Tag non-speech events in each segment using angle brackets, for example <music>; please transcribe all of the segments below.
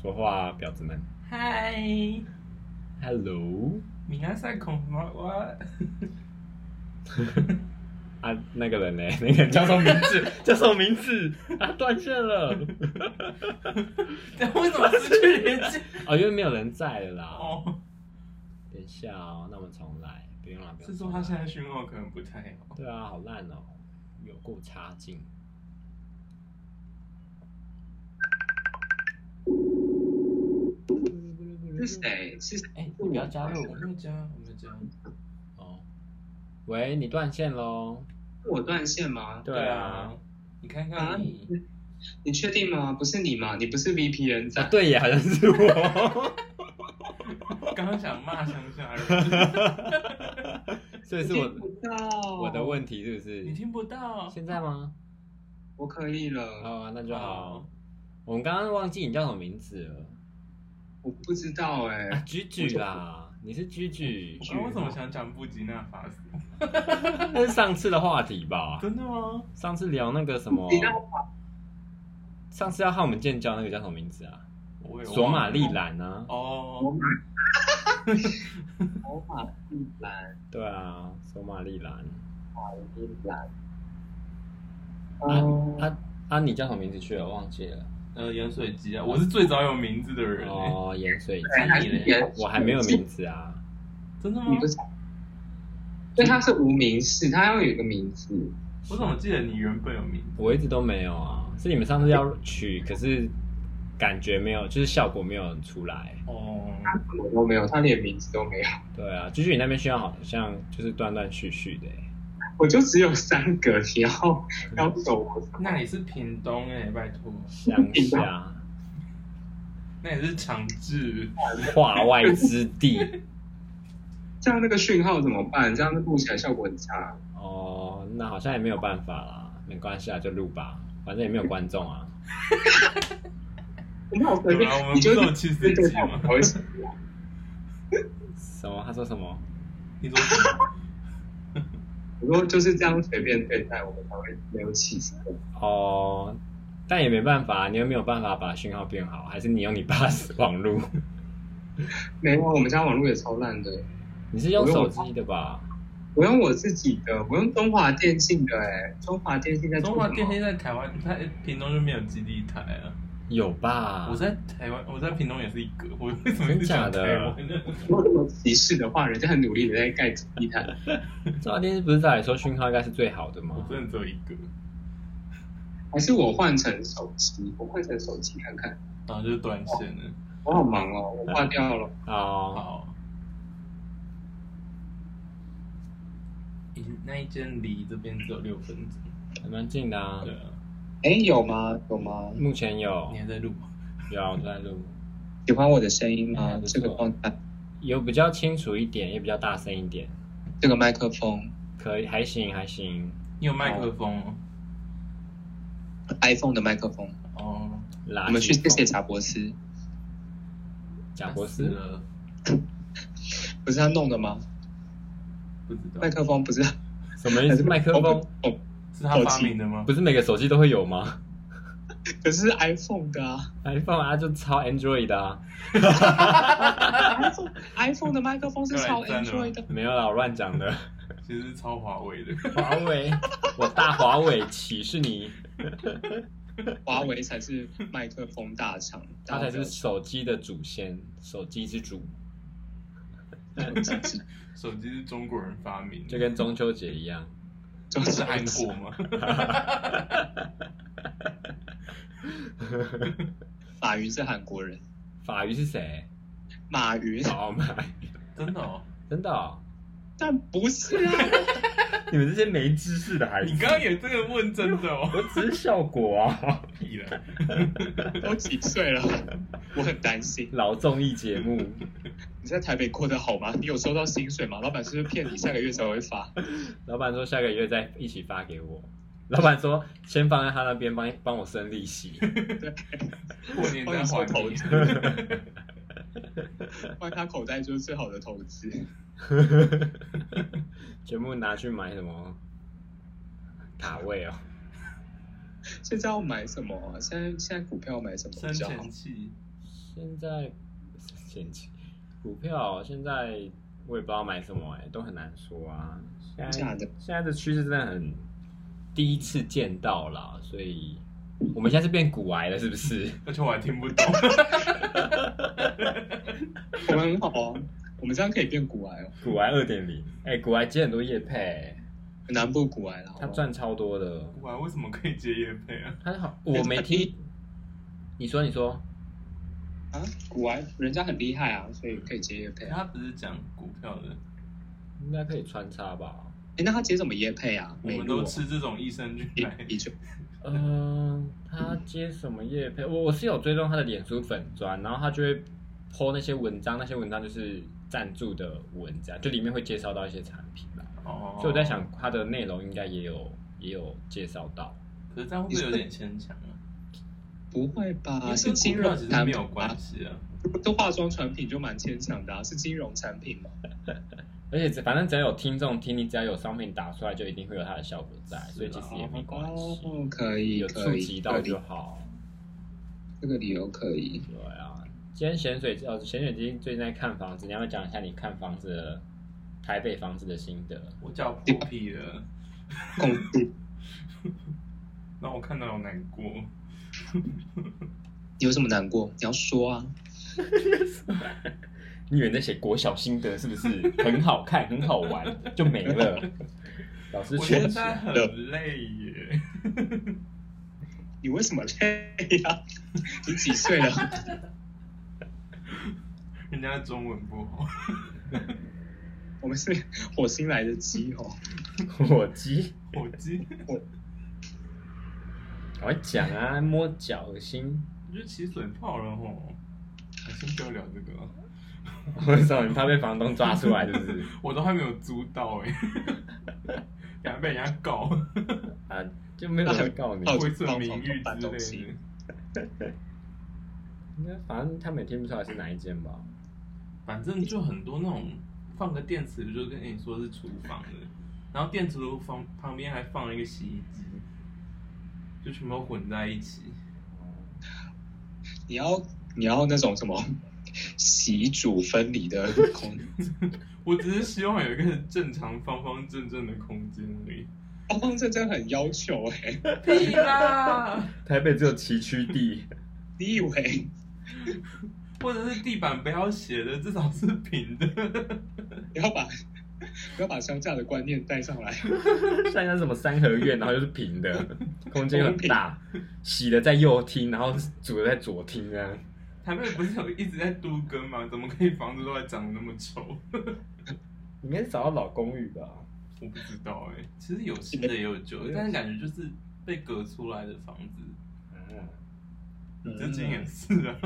说话，婊子们。嗨，Hello，米亚塞孔吗？我 <laughs> 啊，那个人呢？那个人叫什么名字？<laughs> 叫什么名字？啊，断线了。<laughs> 为什么失去连接？哦，因为没有人在了啦。哦，等一下哦，那我们重来。不用了，不用。是说他现在讯号可能不太好。对啊，好烂哦，有够差劲。是谁？是谁？哎、你不要加入我没有加，我没有加。哦。喂，你断线喽？是我断线吗？对啊。你看啊看你，你确定吗？不是你吗？你不是 VPN 啊，仔？对呀，好像是我。刚刚想骂乡下人，<laughs> 所以是我听不到我的问题是不是？你听不到。现在吗？我可以了，哦，那就好好。我们刚刚忘记你叫什么名字了我不知道哎、啊？居居啦，你是居居。我刚为什么想讲布吉纳法斯？<laughs> 那是上次的话题吧？<laughs> 真的吗？上次聊那个什么？上次要和我们建交那个叫什么名字啊？索马利兰啊。哦，索马利 <laughs> 兰，对啊，索马利兰。马利兰。啊哦，啊啊！你叫什么名字去了？我忘记了。呃，盐水鸡啊，我是最早有名字的人欸。哦，盐水鸡我还没有名字啊。真的吗你？不是？对，他是无名氏，他要有一个名字。我怎么记得你原本有名字？我一直都没有啊，是你们上次要取，可是感觉没有，就是效果没有出来。哦，他什么都没有，他连名字都没有。对啊，就是你那边需要好像就是断断续续的欸。我就只有三个，你要要走我？那你是屏东哎，拜托，乡下那也是长治。化外之地。<laughs> 这样那个讯号怎么办？这样录起来效果很差。哦，那好像也没有办法啦，没关系啊，就录吧，反正也没有观众啊。很好随便你就不是有七十集吗 <laughs> 什么？他说什么？你说什么？我说就是这样随便对待，我们才会没有起色。哦，但也没办法，你又没有办法把讯号变好，还是你用你爸的 <laughs> 网路？<laughs> 没有，我们家网络也超烂的。你是用手机的吧？我用我自己的，我用中华电信的、哎，中华电信在中华电信在台湾，它屏东就没有基地台啊。有吧？我在台湾，我在屏东也是一个。我为什么一直讲台湾呢？如果这么歧视的话，人家很努力的在盖地毯。中华电视不是在说讯号应该是最好的吗我？真的只有一个，还是我换成手机，我换成手机看看。然后就是断线了。我好忙哦，我挂掉了。哦，好，一那一间离这边只有六分钟。还蛮近的啊对。啊，哎，有吗？有吗？目前有你还在录吗？<laughs> 有在录，喜欢我的声音吗这个状态，有比较清楚一点，也比较大声一点，这个麦克风可以还行还行。你有麦克风哦？，iPhone 的麦克风。哦，我们去谢谢贾博士，贾博士，<laughs> 不是他弄的吗？不知道麦克风不是什么意思？<laughs> 麦克风哦，是他发明的吗？不是每个手机都会有吗可是 iPhone 的啊？iPhone 啊，就抄 Android 的啊。，iPhone iPhone 的麦克风是超 Android 的。没有啦，我乱讲的。其实是超华为的。华为，<laughs> 我大华为歧视你，华为才是麦克风大厂，它才是手机的祖先，手机之主，<laughs> 手机是中国人发明的，就跟中秋节一样。就这是韩国吗？<laughs> 马云是韩国人，法语是谁？马云，哦妈，真的哦，真的哦、但不是啊，<laughs> 你们这些没知识的孩子，你刚刚也这个问真的哦？<laughs> 我只是效果啊。屁了，<laughs> 都几岁了，我很担心。老综艺节目，你在台北过得好吗？你有收到薪水吗？老板是不是骗你下个月才会发？老板说下个月再一起发给我。老板说先放在他那边帮帮我生利息。过年再还你。投资，放在他口袋就是最好的投资。<laughs> 全部拿去买什么卡位哦？现在要买什么啊？现在现在股票买什么生比较好现在前期股票现在我也不知道买什么哎、都很难说啊。现在的现在的趋势真的很第一次见到啦，所以我们现在是变股癌了，是不是？<laughs> 而且我还听不懂。我 <laughs> 们很好啊，我们这样可以变股癌哦，股癌二点零，哎，股癌接很多叶配、欸，南部股癌了，他赚超多的。哇，为什么可以接叶配啊？他好，我没听。<laughs> 你说，你说，啊，股癌人家很厉害啊，所以可以接叶配啊。他不是讲股票的，应该可以穿插吧？哎，那他接什么叶配啊？我们都吃这种益生菌啤来。嗯，他接什么业配？我我是有追踪他的脸书粉砖，然后他就会 po 那些文章，那些文章就是赞助的文章，就里面会介绍到一些产品啦。哦，所以我在想，他的内容应该也有也有介绍到。可是这样会不会有点牵强啊？不会吧？为是金融其实没有？关系啊。这化妆产品就蛮牵强的啊，是金融产品嘛？<laughs> 而且只反正只要有听众听，你只要有商品打出来，就一定会有它的效果在，所以其实也没关系，哦，可以，有可以，触及到就好。这个理由可以。对啊，今天咸水哦咸水鸡最近在看房子，你要不要讲一下你看房子的台北房子的心得？我叫破屁了，<laughs> <laughs> 共让我看到有难过。你有什么难过？你要说啊。<laughs> 你以为你在写国小心得是不是？很好看，很好玩，就没了。老师我说现在很累耶，你为什么累呀、<laughs> 你几岁了？<laughs> 人家中文不好。我们是火星来的鸡哦。<laughs> 火鸡，火鸡，我。我讲啊！摸脚恶心，我觉得起水泡了吼。还先不要聊这个啊，<laughs> 为什么你怕被房东抓出来？是不是？<laughs> 我都还没有租到哎，<laughs> 等下被人家告，啊，就没有人告你。那毁损名誉之类的。应该反正他们也听不出来是哪一间吧？反正就很多那种放个电磁炉，就跟你说是厨房的，然后电磁炉旁旁边还放了一个洗衣机，就全部混在一起。你要你要那种什么洗煮分离的空，<laughs> 我只是希望有一个正常方方正正的空间而已。方方正正很要求哎、屁啦！<laughs> 台北只有崎岖地，你以为或者是地板不要斜的，至少是平的。不要把不要把乡下的观念带上来？像那什么三合院，然后又是平的，空间很大，洗的在右厅，然后煮的在左厅啊。台北不是有一直在都更吗？怎么可以房子都还长得那么丑？<laughs> 应该是找到老公寓吧？我不知道哎、其实有新的也有旧的，但是感觉就是被隔出来的房子。嗯，这间也是啊，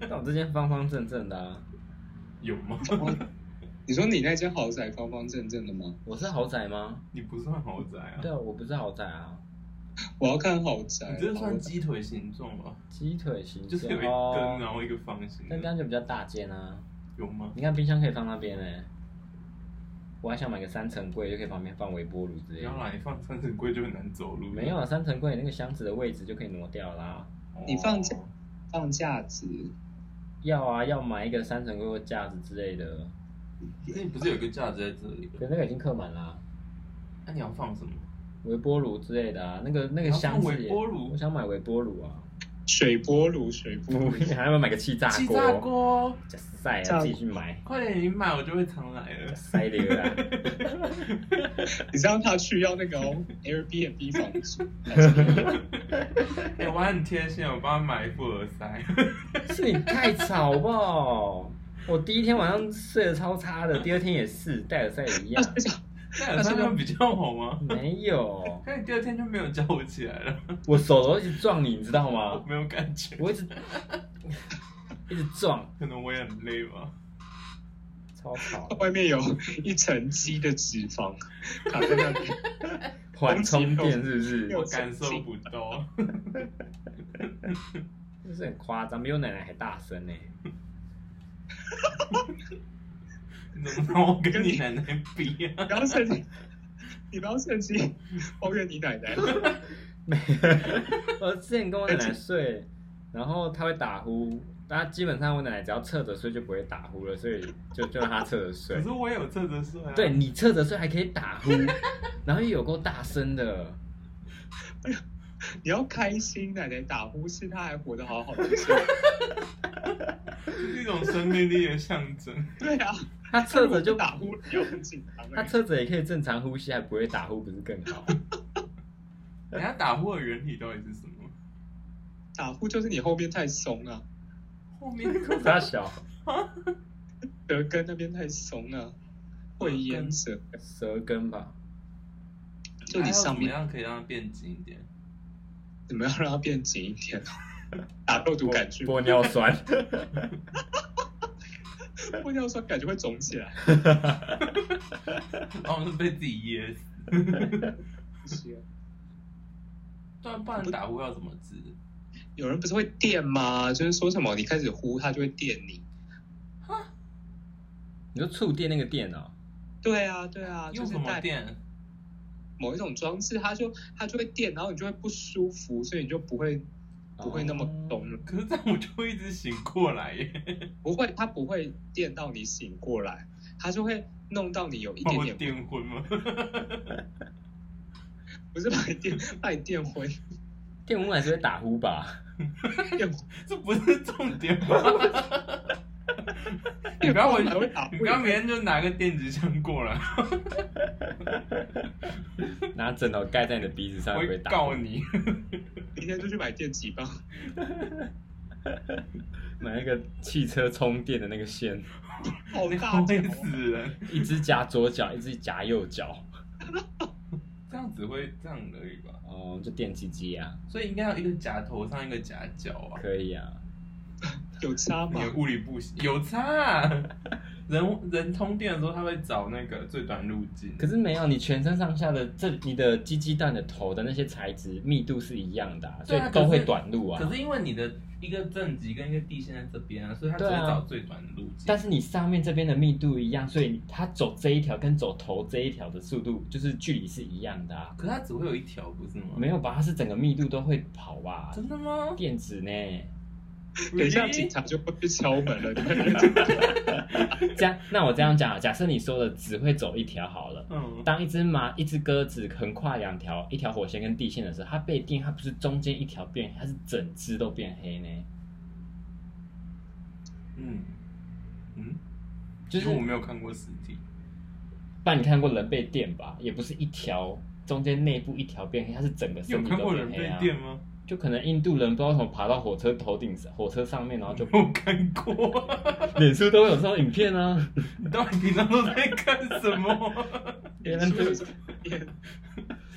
但我这间方方正正的啊。有吗？哦你说你那间豪宅方方正正的吗？我是豪宅吗？你不算豪宅啊，对啊，我不是豪宅啊。<laughs> 我要看豪宅。你这算鸡腿形状吗？鸡腿形状就是有一根，哦然后一个方形但这，样就比较大件啊。有吗？你看冰箱可以放那边呢、我还想买个三层柜，就可以旁边放微波炉之类的不要。来放三层柜就很难走路。没有啊，三层柜那个箱子的位置就可以挪掉啦。哦，你放架放架子，要啊，要买一个三层柜或架子之类的，那你不是有个架子在这里？可那个已经客满啦。那你要放什么？微波炉之类的啊，那个那个箱子微波炉我想买微波炉啊。水波炉，水波炉。还要不要买个气炸锅？气炸锅，加塞啊，自己去买。快点，你买我就会常来了。塞的啊！你知道他去要那个、哦、Airbnb 房租，<laughs> 哎、我很贴心，我帮他买一副耳塞。是你太吵好不好？我第一天晚上睡得超差的，第二天也是，戴耳塞也一样。<laughs> 戴耳塞会比较好吗？没有，那你第二天就没有叫我起来了，我手都一直撞你，你知道我吗？没有感觉。我一直一直撞，可能我也很累吧。超吵。外面有一层鸡的脂肪卡在那里。<laughs> 缓冲垫是不是？我感受不到。<laughs> 就是很夸张，比我奶奶还大声呢。你 <laughs> 怎么让我跟你奶奶比啊？不要趁机，你不要趁机抱怨你奶奶。<laughs> 没，我之前跟我奶奶睡，然后她会打呼，大家基本上我奶奶只要侧着睡就不会打呼了，所以就就让她侧着睡可。是我也有侧着睡啊。对，你侧着睡还可以打呼，然后又有够大声的。<laughs> 你要开心，奶奶打呼是她还活得好好的。这 <laughs> 是一种生命力的象征。对啊，她侧着就打呼，你又很紧张她欸。侧着也可以正常呼吸，还不会打呼，不是更好？<laughs> 人家打呼的原理到底是什么？打呼就是你后面太松啊，后面大小舌根那边太松啊，会淹舌。舌根吧，就你上面怎么样可以让它变紧一点？怎么样让它变紧一点？<laughs> 打肉毒杆菌，玻尿酸。<laughs> 玻尿酸感觉会肿起来。然后是被自己噎死。是对啊，不然打呼要怎么治？有人不是会电吗？就是说什么你开始呼，它就会电你。你说触电那个电哦，对啊，对啊，就用什么是带电？某一种装置，它就它就会电，然后你就会不舒服，所以你就不会不会那么动了。可是这样我就会一直醒过来耶，<laughs> 不会，它不会电到你醒过来，它就会弄到你有一点点，电昏吗？<laughs> 不是把你电把你电昏，电昏还是会打呼吧？电 <laughs> 这不是重点吧？<laughs> 你不要回还会打呼你不要明天就拿个电子枪过来，<laughs> 拿枕头盖在你的鼻子上我会？告你。明天就去买电击棒。<laughs> 买那个汽车充电的那个线，你好大会条哦，死人，一只夹左脚，一只夹右脚。这样只会这样而已吧？哦，就电击机啊，所以应该要一个夹头上，一个夹脚啊。可以啊。<laughs> 有差吗你？的物理不行，有差、<laughs> 啊。人人通电的时候，他会找那个最短路径。可是没有，你全身上下的这你的鸡鸡蛋的头的那些材质密度是一样的、啊，所以都会短路啊。可是因为你的一个正极跟一个地线在这边啊，所以它只会找最短的路径。但是你上面这边的密度一样，所以它走这一条跟走头这一条的速度就是距离是一样的啊。可是它只会有一条，不是吗？没有吧？它是整个密度都会跑吧？真的吗？电子呢？<laughs> 等一下警察就会去敲门了，<laughs> 这样，那我这样讲啊，假设你说的只会走一条好了。嗯，当一只马、一只鸽子横跨两条一条火线跟地线的时候，它被电，它不是中间一条变黑，它是整只都变黑呢。嗯嗯，就是其实我没有看过实体。不然你看过人被电吧？也不是一条中间内部一条变黑，它是整个身体都看过人变黑啊。被电吗？就可能印度人不知道怎么爬到火车头顶上，火车上面，然后就 <laughs> 没有看过。<laughs> 脸书都有这种影片啊。你 <laughs> 到底平常都在干什么？别人就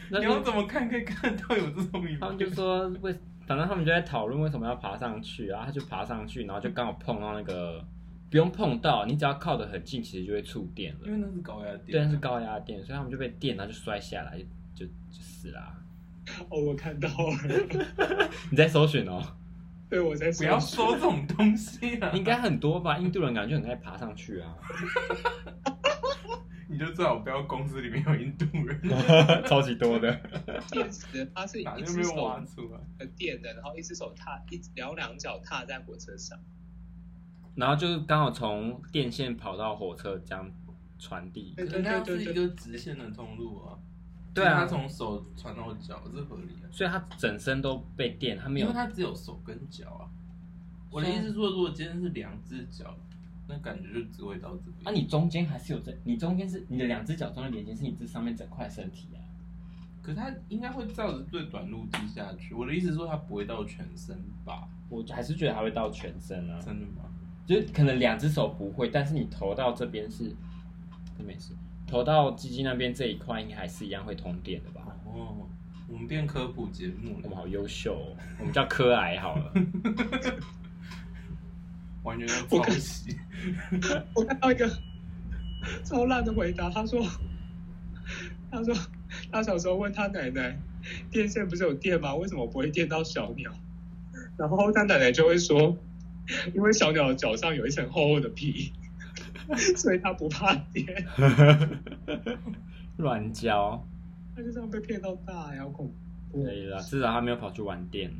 那你要怎么看可以看到有这种影他们就片？说为，反正他们就在讨论为什么要爬上去，然后他就爬上去，然后就刚好碰到那个，不用碰到，你只要靠得很近，其实就会触电了。因为那是高压电。对，那是高压电，所以他们就被电，然后就摔下来，就就就死啦。哦，我看到了，<laughs> 你在搜寻哦？对我在不要说这种东西啊！应该很多吧？印度人感觉很爱爬上去啊，<laughs> 你就最好不要公司里面有印度人，<laughs> 超级多的。电池，它是哪就没有一只手挖出来。的电的，然后一只手踏一两两脚踏在火车上。然后就是刚好从电线跑到火车这样传递。对对对对，个直线的通路啊。对啊他从手传到脚，这合理的。所以他整身都被电，他没有因为他只有手跟脚啊。我的意思是说，如果今天是两只脚，那感觉就只会到这边。啊，你中间还是有这，你中间是你的两只脚中间连接是你这上面整块身体啊。可是它应该会照着最短路径下去。我的意思是说，它不会到全身吧？我还是觉得它会到全身啊，真的吗？就是可能两只手不会，但是你投到这边是，没事，投到基金那边这一块应该还是一样会通电的吧？哦，我们变科普节目了，我们好优秀哦，我们叫科癌好了。<laughs> 完全在抄袭。我看到一个超烂的回答，他说，他说他小时候问他奶奶，电线不是有电吗？为什么不会电到小鸟？然后他奶奶就会说，因为小鸟的脚上有一层厚厚的皮，所以他不怕电。<laughs> 乱教，他就这样被骗到大呀，好恐怖可！以了，至少他没有跑去玩电。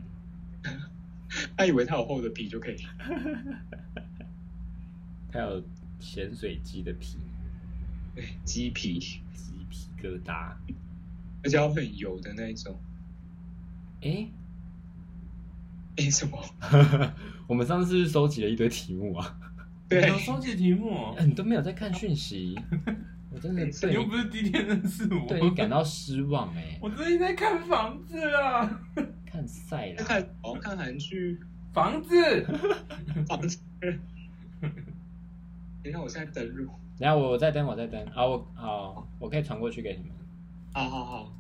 <laughs> 他以为他有厚的皮就可以。他有咸水鸡的皮，对，鸡皮，鸡皮疙瘩。而且要很油的那一种。哎、哎，什么？<laughs> 我们上次是收集了一堆题目啊？<laughs> 对有，收集题目。哦，哎你都没有在看讯息，<laughs> 我真的你对你又不是第一天认识我，对你感到失望哎、我最近在看房子啊，看赛啦，在看哦，看韩剧，房子，<laughs> 房子。等一下我现在登录，等下我再登，我再登。啊，我好，我可以传过去给你们。好好好，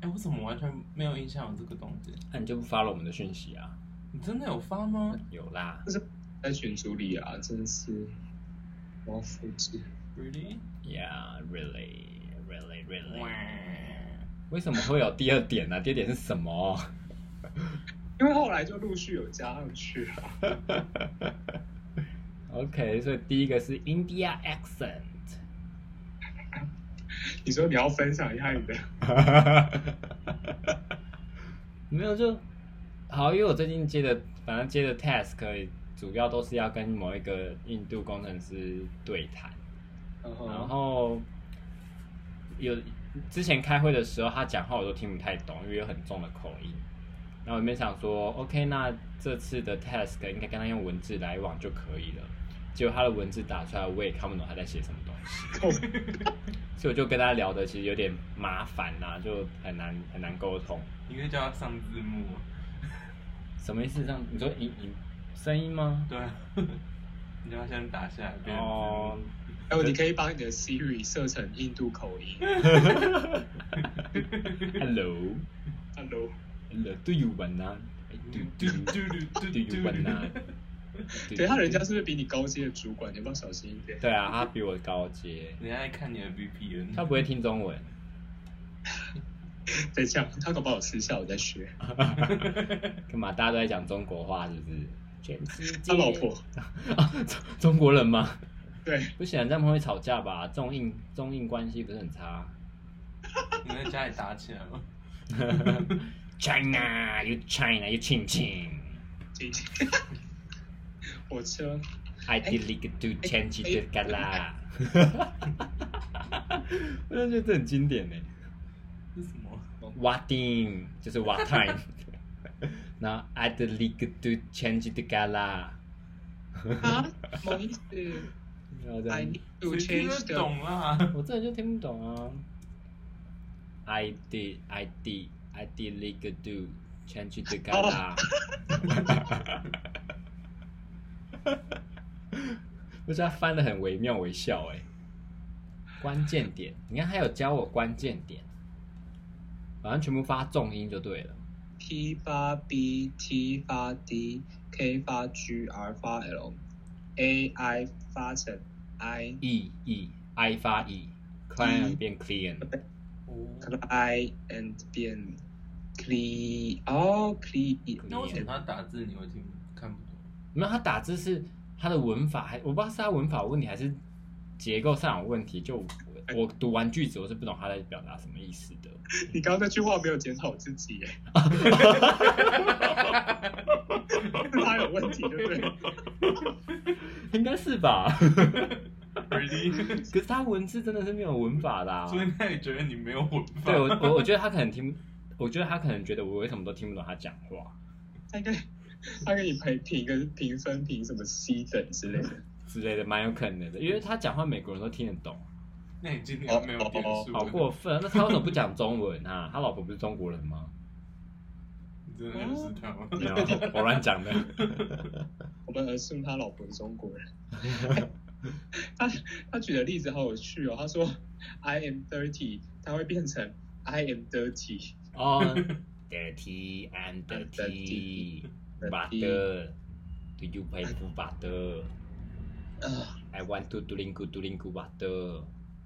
哎，我怎么完全没有印象有这个东西？那、你就不发了我们的讯息啊？你真的有发吗有啦在群组里啊，真是我要复制。really, really, really 哇。为什么会有第二点呢、第二点是什么？因为后来就陆续有加上去了。<laughs> OK，所以第一个是 India accent，<laughs> 你说你要分享一下你的，<laughs> 没有就好，因为我最近接的，反正接的 task 主要都是要跟某一个印度工程师对谈，然然后后有之前开会的时候，他讲话我都听不太懂，因为有很重的口音。然后我们想说，OK，那这次的 task 应该跟他用文字来往就可以了。结果他的文字打出来，我也看不懂他在写什么东西，<laughs> 所以我就跟他聊的其实有点麻烦呐、就很难很难沟通。你可以叫他上字幕哦。什么意思？这样你说音音声音吗？对啊，<laughs> 你叫他先打下来哦幕。，还有你可以把你的 Siri 设成印度口音。<laughs> Hello, Hello，hello, do you wanna? Do do do do you wanna? <laughs> 对他人家是不是比你高阶的主管？你要不要小心一点？对啊，他比我高阶，人家在看你的 VPN。他不会听中文。再这样，他搞不好有私下我在学。干嘛？大家都在讲中国话，是不是？全世界。他老婆，<laughs> 啊，中中国人吗？对，不显然他们会吵架吧？中印中印关系不是很差 <laughs> 你在家里打起来吗？？<laughs> China, you China, you 亲亲。亲亲火车，I did like to change the gala。我真的觉得这很经典呢。是什么？What in 就是 what time，然后 I did like to change the gala。啊，什么意思然后这？I 样 need to 谁听 the 懂啊？我真的就听不懂啊。I did, I did, I did like do change the gala。我觉得他翻的很惟妙惟肖哎。关键点，你看他有教我关键点，反正全部发重音就对了。P 发 B T 发 D K 发 G R 发 L A I 发成 I E E I 发 E，client 变 clean。哦 I and 变 clean 哦 clean 那为什么他打字你会听看不懂？没有，他打字是他的文法，还我不知道是他文法问题还是结构上有问题。就我我读完句子，我是不懂他在表达什么意思的。<laughs> 你刚刚那句话没有检讨自己耶，<laughs> 是他有问题，对不对？<laughs> 应该是吧？可是他文字真的是没有文法的、啊。所以那你觉得你没有文法。对我我我觉得他可能听，我觉得他可能觉得我为什么都听不懂他讲话他应该他跟你评评个评分评什么 C 等之类的。之类的，蛮有可能的，因为他讲话美国人都听得懂，那你今天没有点数，好过分。那他为什么不讲中文啊？他老婆不是中国人吗？你真的认识他吗？没有，我乱讲的。我们 assume 他老婆是中国人。他他举的例子好有趣哦，他说 I am thirty，他会变成 I am dirty。哦，dirty and dirty butter。Do you pay for butter? 啊，I want to drink drink butter.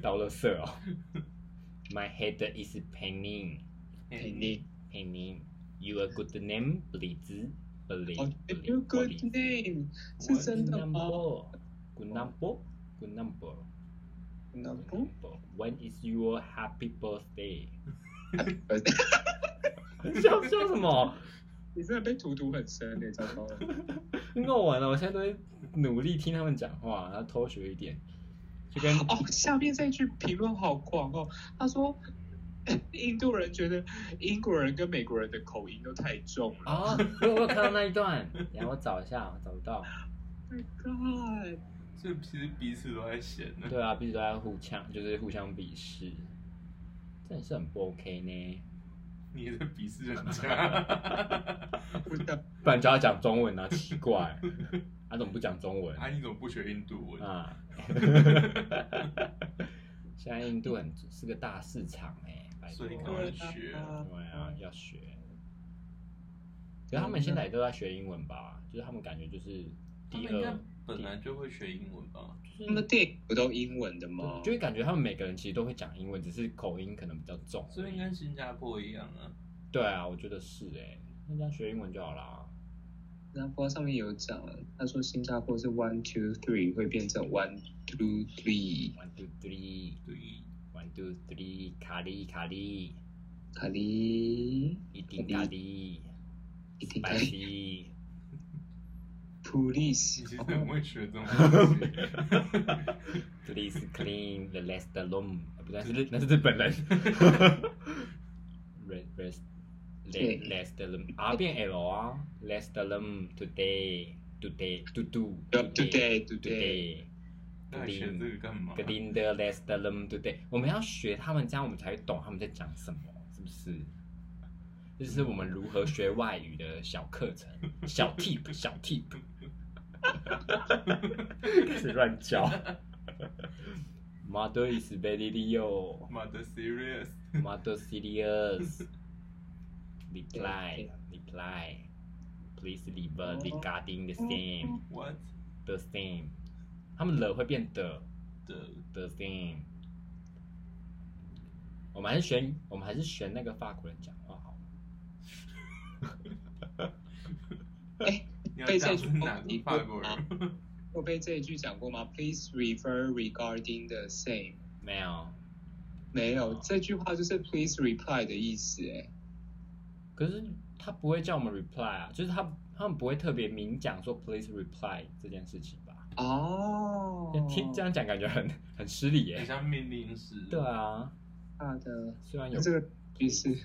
到了色哦。My head is paining, 陪你 paining. You a good name, please. Please. 哦，You good name 是真的吗？ Good number, good number. 那不， When is your happy birthday? <laughs> 呃笑笑什么？你真的被荼毒很深呢，糟糕了。很好玩了，我现在都会努力听他们讲话，然后偷学一点， <laughs> 就跟哦，下面这句评论好狂哦，他说。<laughs> 印度人觉得英国人跟美国人的口音都太重了。啊，我有我有看到那一段，<laughs> 然后我找一下，我找不到。Oh my God！所以其实彼此都在嫌呢。对啊，彼此都在互呛，就是互相鄙视，真的是很不 OK 呢。你也在鄙视人家。<laughs> 不然就要讲中文啊，奇怪，他、怎么不讲中文啊，你怎么不学印度文？啊？<laughs> 现在印度很是个大市场哎、所以赶快学对啊，要学。可是他们现在也都在学英文吧？就是他们感觉就是第二，本来就会学英文吧？就是他们电影不都英文的吗？就会感觉他们每个人其实都会讲英文，只是口音可能比较重。所以应该跟新加坡一样啊。对啊，我觉得是哎、那这样学英文就好啦。新加坡上面有讲，他说新加坡是 one two three 会变成 one two three，One two three, 对，one two three，卡利卡利，卡哩一定咖喱一定卡哩，spicy。police 你其实很会学这种东西。Please clean the rest room，呃不对，是那是日本人。rest rest 对 rest room 啊变 L 啊，rest room today today to do today today today 那你学这个干嘛？clean the rest room today，我们要学他们这样，我们才会懂他们在讲什么，是不是？这是我们如何学外语的小课程，小 tip 小 tip，开始乱叫。Mother is very Leo, 妈的 serious，mother serious. Reply, reply. Please leave regarding the same, what the same. 他们了会变的的 the same。我们还是选，我们还是选那个法国人讲话好了。哎，你要被这句哪个法国人？我被这一句讲过吗？Please refer regarding the same。没有，没有，这句话就是 please reply 的意思，哎，可是他不会叫我们 reply 啊，就是他他们不会特别明讲说 please reply 这件事情吧？哦，听这样讲感觉很很失礼耶。很像命令式。对啊，大的，虽然有这个句是，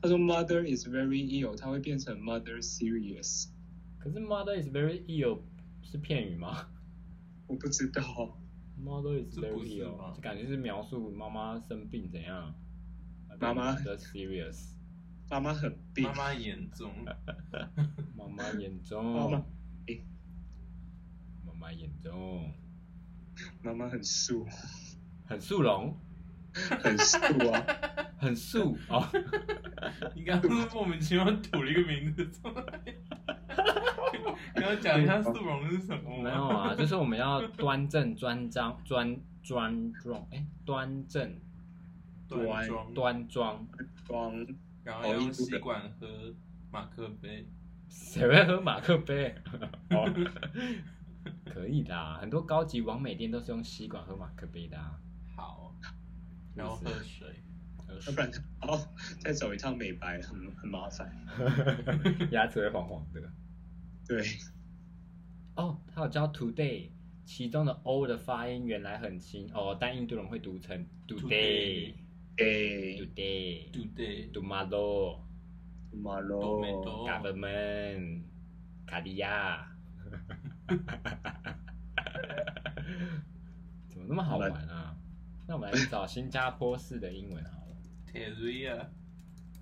他说 mother is very ill，他会变成 mother serious，可是 mother is very ill 是片语吗我不知道，？mother is very ill 吗就感觉是描述妈妈生病怎样。妈妈的 serious，妈妈很病妈，妈严重，妈妈严妈重妈，诶。妈妈严重，妈妈很素，很素容，很素啊，<laughs> 很素？啊。你刚刚莫名其妙吐了一个名字出来。你要讲一下素容是什么吗？没有啊，就是我们要端正、专章、专专庄，哎，端正、端庄，端庄。装然后用吸管喝马克杯。<laughs> 谁会喝马克杯？<laughs> 哦，可以啦，很多高级完美店都是用吸管喝马克杯的啊。好，然后喝水。喝要不然哦再走一趟美白很很麻烦，<laughs> 牙齿会黄黄的。对，哦，他有教 today，其中的 o 的发音原来很轻哦，但印度人会读成 today 诶，today 罗，government 卡地亚，怎么那么好玩啊？那我们来找新加坡式的英文好了。铁瑞啊，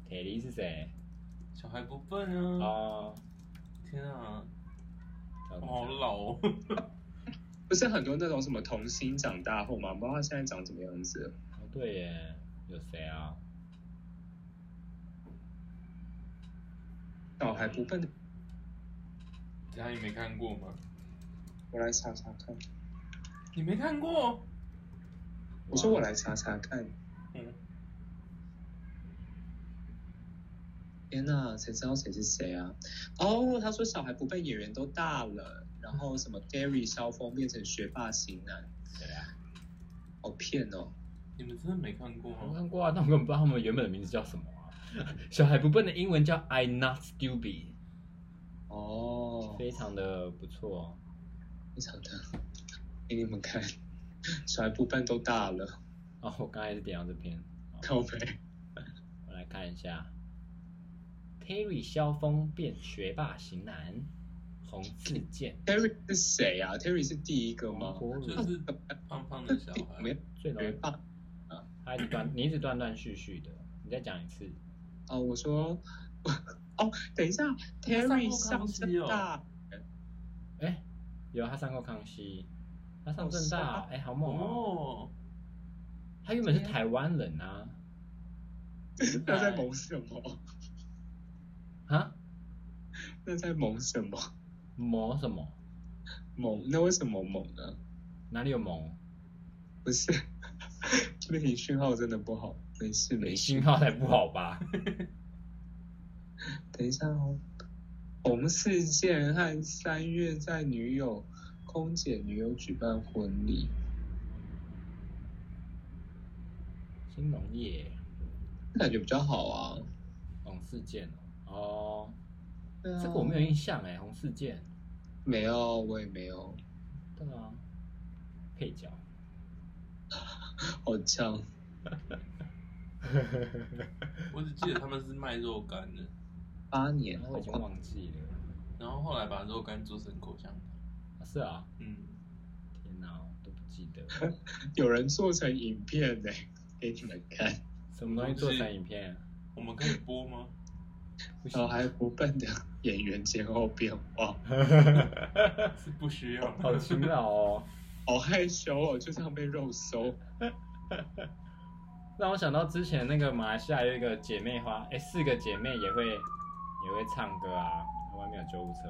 铁梨是谁？小孩不笨啊！哦，天啊，好老哦。<laughs> 不是很多那种什么童星长大后吗？不知道他现在长什么样子。哦，对耶，有谁啊？小孩不笨的，这样你没看过吗？我来查查看。你没看过？我说我来查查看。嗯，天呐，谁知道谁是谁啊？哦，他说小孩不笨，演员都大了，然后什么 Gary 萧峰变成学霸型男，对啊，好骗哦。你们真的没看过看过啊，但我根本不知道他们原本的名字叫什么啊。<laughs> 小孩不笨的英文叫 I not stupid，哦，非常的不错。非常的，给你们看，小孩不笨都大了，哦，我刚才是点到这篇，好。靠背。我来看一下，Terry 萧峰变学霸型男，洪志健 Terry 是谁啊？Terry 是第一个吗？就是胖胖的小孩。没，最容易，学霸他一直断，你一直断断续续的，你再讲一次。哦，我说，哦，等一下，Terry 上正大，哎，有他上过康熙，他上正大，哎，好猛哦！哦，他原本是台湾人啊，<laughs> <laughs> 他在萌什么？啊，那在萌什么？萌什么？猛？那为什么猛呢？哪里有猛？不是，<laughs> 这里讯号真的不好，没事没事。信。号才不好吧？<laughs> 等一下哦，洪世健和三月在女友空姐女友举办婚礼，新农业，感觉比较好啊。洪世健哦，哦，对啊。这个我没有印象哎，洪世健，没有，我也没有，对啊，配角，<laughs> 好呛 <laughs> 我只记得他们是卖肉干的，八年我已经忘记了，然后后来把肉干做成口香糖。啊是啊，嗯，天哪，我都不记得 <laughs> 有人做成影片呢，给你们看。什么东西做成影片，我们可以播吗？不小孩不笨的演员前后变化，是不需要。好勤劳哦。好害羞哦，就这样被肉搜。<laughs> 让我想到之前那个马来西亚有一个姐妹花，哎，四个姐妹也会也会唱歌啊，外面有救护车，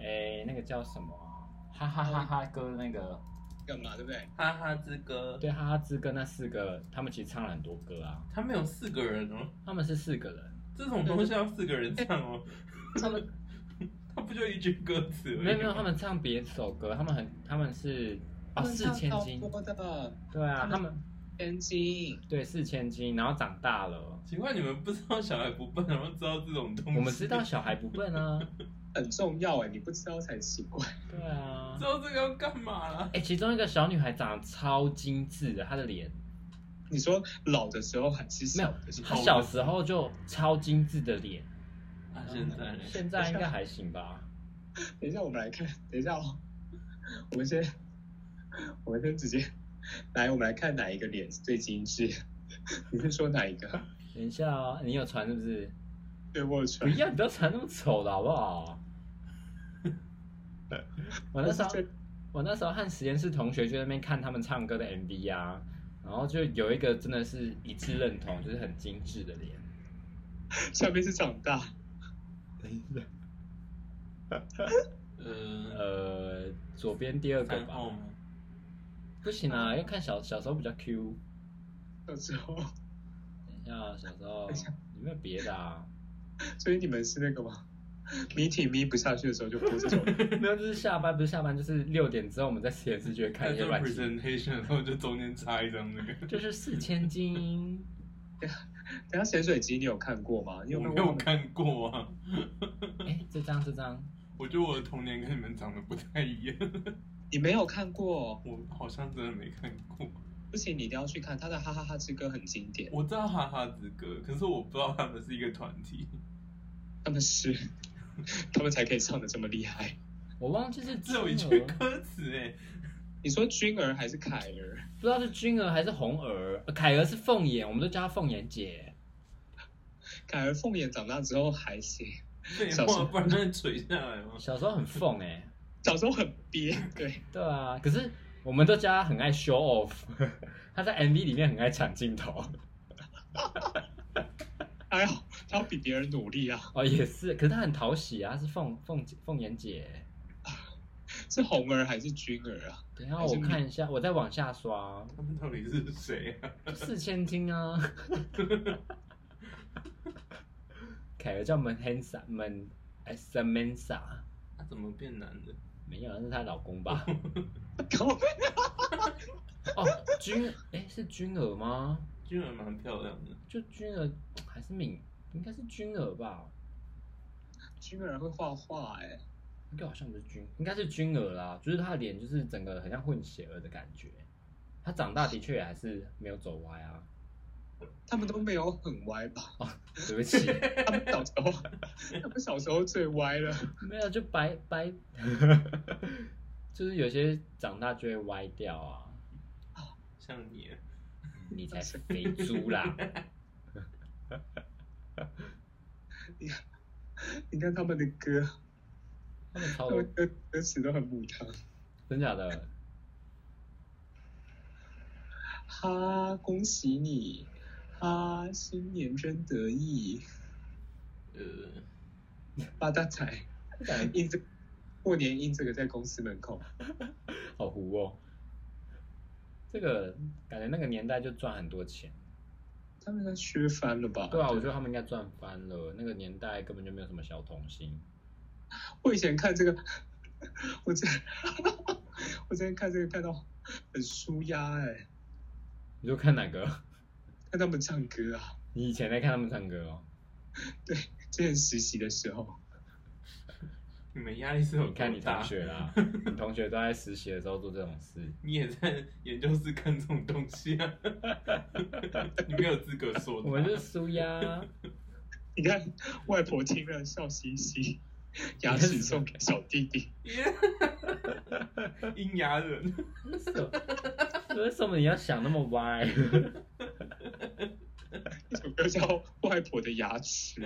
哎，那个叫什么啊？哈哈哈哈歌那个，干嘛对不对？哈哈之歌，对，哈哈之歌那四个，他们其实唱了很多歌啊，他们有四个人哦，他们是四个人，这种东西要四个人唱哦，他们 <laughs> 他不就一句歌词？没有没有，他们唱别首歌，他们很他们是啊四千金，多的对啊，他他们千斤，对四千斤，然后长大了，奇怪，你们不知道小孩不笨，然后知道这种东西？我们知道小孩不笨啊，<laughs> 很重要哎，你不知道才奇怪。对啊知，道这个要干嘛啦？哎，其中一个小女孩长得超精致的，她的脸。你说老的时候还是没有小的时，她？小时候就超精致的脸，啊，现在呢？现在应该还行吧？等一下，我们来看，等一下哦，我们先，我们就直接来，我们来看哪一个脸是最精致？你是说哪一个？等一下哦，你有传是不是？对，我有传不。要，你不要传那么丑的好不好？我那时候，我那时候和实验室同学就在那边看他们唱歌的 MV 啊，然后就有一个真的是一致认同，就是很精致的脸。下面是长大，等一下，呃，呃，左边第二个吧？不行啊，要看小小时候比较 Q。到时候，等一下，小时候等一下有没有别的啊？所以你们是那个吗？迷体迷不下去的时候就播这种。<laughs> 没有，就是下班，不是下班，就是六点之后我们在实验室就会看一些，presentation 然后，就中间插一张那个。就是四千金。<laughs> 等一下潜水机你有看过吗？你有？没有看过啊，哎，这张这张，我觉得我的童年跟你们长得不太一样，你没有看过？我好像真的没看过。不行，你一定要去看他的《哈哈哈之歌》很经典。我知道哈哈之歌，可是我不知道他们是一个团体。<laughs> 他们是，他们才可以唱的这么厉害。<laughs> 我忘记是只有一句歌词哎，你说君儿还是凯儿？不知道是君儿还是红儿，呃凯儿是凤眼，我们都叫她凤眼姐。凯儿凤眼长大之后还行，废小时候话，不然那垂下来吗？小时候很凤哎、小时候很憋，对，对啊，可是我们都叫他很爱 show off，<laughs> 他在 MV 里面很爱抢镜头。<laughs> 哎呀他要比别人努力啊，哦，也是，可是他很讨喜啊，是凤凤凤妍姐。<laughs> 是红儿还是君儿啊？等一下我看一下，我再往下刷，他们到底是谁啊？四千金啊。凯儿叫门 Hansa 门 Samantha，他怎么变男的？没有，那是她老公吧？<laughs> 靠 <laughs> 哦，君，哎，是君儿吗？君儿蛮漂亮的，就君儿还是敏，应该是君儿吧？君儿会画画哎，应该好像不是君，应该是君儿啦。就是她的脸就是整个很像混血儿的感觉。她长大的确还是没有走歪啊。他们都没有很歪吧？哦，对不起，他们小时候，他们小时候最歪了。<laughs> 没有就白白，<laughs> 就是有些长大就会歪掉啊。像你，你才是肥猪啦！<laughs> 你看，你看他们的歌，他们超他们歌歌词都很母汤。真假的？哈，恭喜你！哈，新年真得意！呃，发大财！印这过年印这个在公司门口，<laughs> 好糊哦。这个感觉那个年代就赚很多钱。他们应该削翻了吧？对啊，我觉得他们应该赚翻了。那个年代根本就没有什么小童星。我以前看这个，<laughs> 我之前 <laughs> 我之前看这个看到很舒压哎。你就看哪个？看他们唱歌啊！你以前在看他们唱歌哦？<laughs> 对，之前实习的时候。你们压力是有你看你同学啦，<laughs> 你同学都在实习的时候做这种事。你也在 <laughs> 研究室看这种东西啊？你没有资格说。我们是输呀。你看，外婆听了笑嘻嘻，牙齿送给小弟弟。阴牙人。为什么你要想那么歪？一首歌叫《外婆的牙齿》。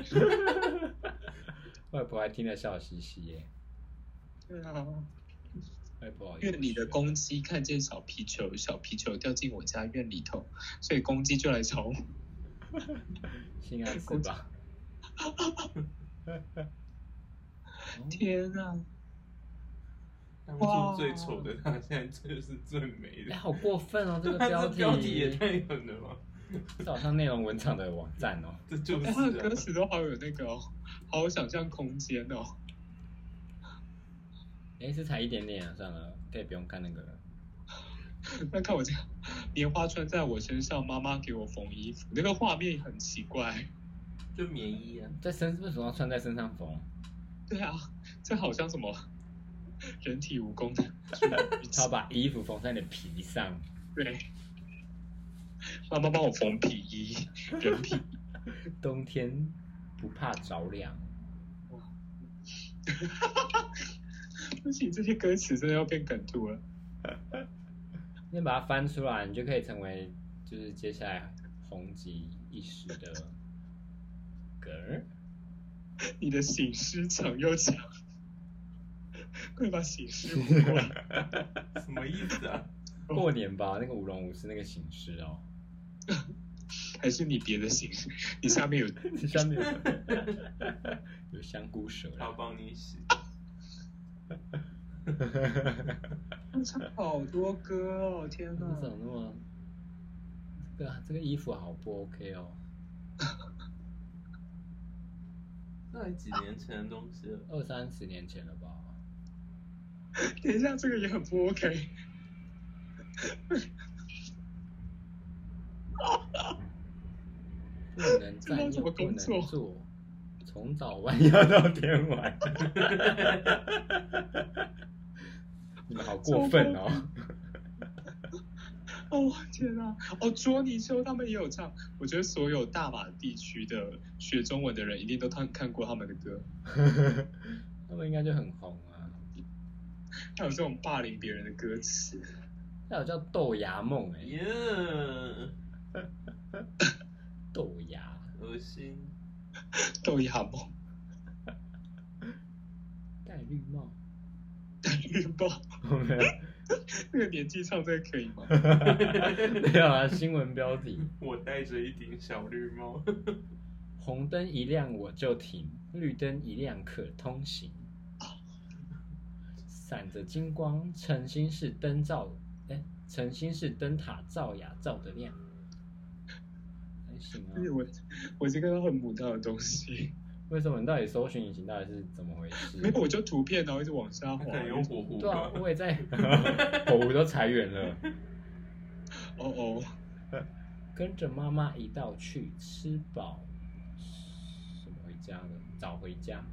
外婆还听得笑嘻嘻耶。对啊。外婆。院里的公鸡看见小皮球，小皮球掉进我家院里头，所以公鸡就来找我。心安是吧？<laughs> 天啊！当初最丑的他，现在就是最美的。哎，好过分哦！这个 <laughs> 标题标题也太狠了吧！这好像内容文场的网站哦。这就是他的歌词都好有那个哦，好有想象空间哦。哎，这才一点点啊，算了，可以不用看那个了。<laughs> 那看我这样，棉花穿在我身上，妈妈给我缝衣服，那个画面很奇怪。就棉衣啊，在身为什么要穿在身上缝？对啊，这好像什么人体蜈蚣的。<laughs> 他把衣服缝在你的皮上。对。妈妈帮我缝皮衣，人皮。<laughs> 冬天不怕着凉。哇！不行，这些歌词真的要变梗图了。<laughs> 你把它翻出来，你就可以成为就是接下来红极一时的歌儿。你的醒狮强又强，快把醒狮舞过来。什么意思啊？过年吧，那个舞龙舞狮那个醒狮哦。<laughs> 还是你别的形式？你下面有 <laughs> 你下面有有香菇蛇，他帮你洗。<laughs> 唱好多歌哦，天哪！怎么那么这个这个衣服好不 OK 哦？那几年前的东西了，二三十年前了吧？<laughs> 等一下，这个也很不 OK。不能 <laughs> 站又不能坐，从早弯腰到天晚。<laughs> 你们好过分哦！哦天哪！哦，捉泥鳅他们也有唱。我觉得所有大马地区的学中文的人一定都看看过他们的歌。他们应该就很红啊。还有这种霸凌别人的歌词。还有叫豆芽梦哎。耶！<laughs> 豆芽，恶心。豆芽梦。戴绿帽。戴绿帽。<laughs> 那个年纪唱这个可以吗？<laughs> 没有啊，新闻标题。我戴着一顶小绿帽。红灯一亮我就停，绿灯一亮可通行。闪着金光，诚心是灯照，哎，诚心是灯塔照呀照得亮。还行啊我我是看到很母汤的东西，为什么你到底搜寻引擎到底是怎么回事？没有我就图片然后一直往下滑他 <laughs> 可。能用火狐对啊，我也在，<laughs> 火狐都裁员了。哦哦，跟着妈妈一道去吃饱，什么回家的？早回家。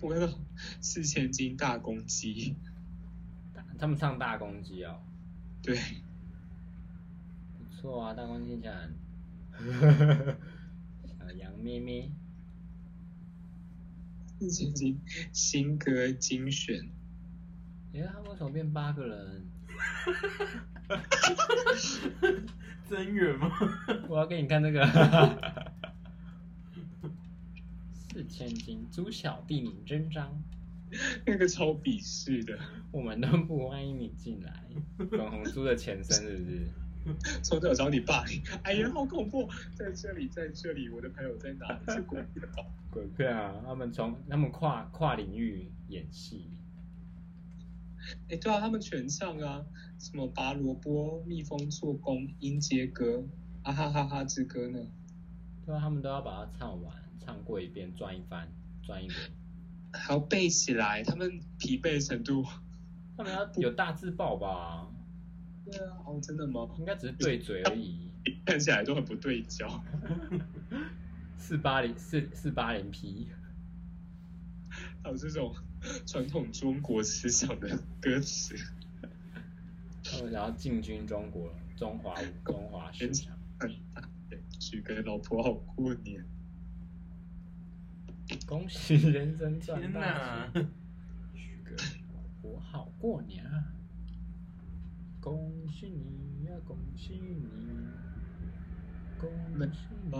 我看到四千斤大公鸡，他们唱大公鸡哦，对，不错啊，大公鸡听起来很 <laughs> 小羊咩咩，四千斤新歌精选，哎、他为什么变八个人？<laughs> 真远吗？我要给你看这个，<laughs> 四千金，朱小弟你真章，那个超鄙视的，我们都不欢迎你进来。粉红猪的前身是不是？从小找你霸凌，哎呀，好恐怖！在这里，在这里，我的朋友在哪里？是鬼片吧？鬼片啊！他们从他们跨跨领域演戏，哎，对啊，他们全唱啊，什么拔萝卜、蜜蜂做工、音阶歌、啊哈哈哈之歌呢？对啊，他们都要把它唱完，唱过一遍，转一番，<laughs> 转一轮。还要背起来，他们疲惫程度。他们要有大字报吧？对啊，哦，真的吗？应该只是对嘴而已。看起来都很不对焦。四八零四四八零 P，还有这种传统中国思想的歌词，他们想要进军中国中华中华市场。很大的许个老婆好过年。恭喜人生赚天大哪！钱，许个老婆好过年啊！恭喜你呀、恭喜你！恭喜你呀、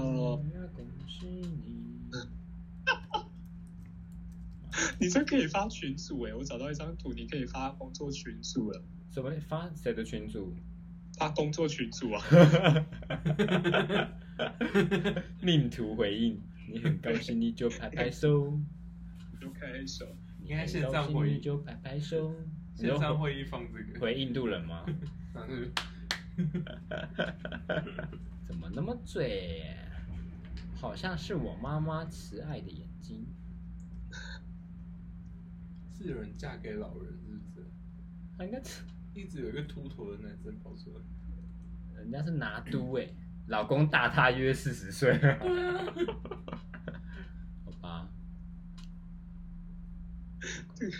恭喜你！<laughs> 你这可以发群组哎，我找到一张图，你可以发工作群组了，什么发谁的群主？发工作群组啊。<laughs> <laughs> 命图回应，<laughs> 你很高兴你就拍拍手，你就开手，你应该线很高兴上回应你就拍拍手。你线说上会议放这个，回印度人吗？怎么那么嘴？好像是我妈妈慈爱的眼睛。是有人嫁给老人是不是？他应该是一直有一个秃头的男生跑出来。人家是拿督哎、老公大他约四十岁。好吧，这个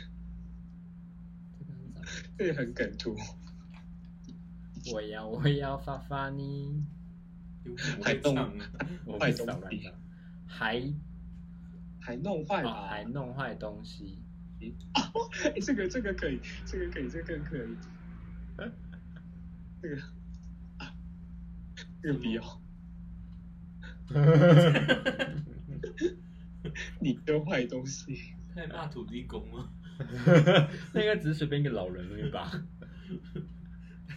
这个很梗图，我要我要发发你，有什么会唱啊？我不少乱唱，还还弄坏哦？还弄坏东西。<laughs> 哎，这个这个可以，这个可以，这个更可以。这个啊，这个不要，<laughs> 你丢坏东西，太骂土地公了，<laughs> 那个只是随便一个老人而已吧。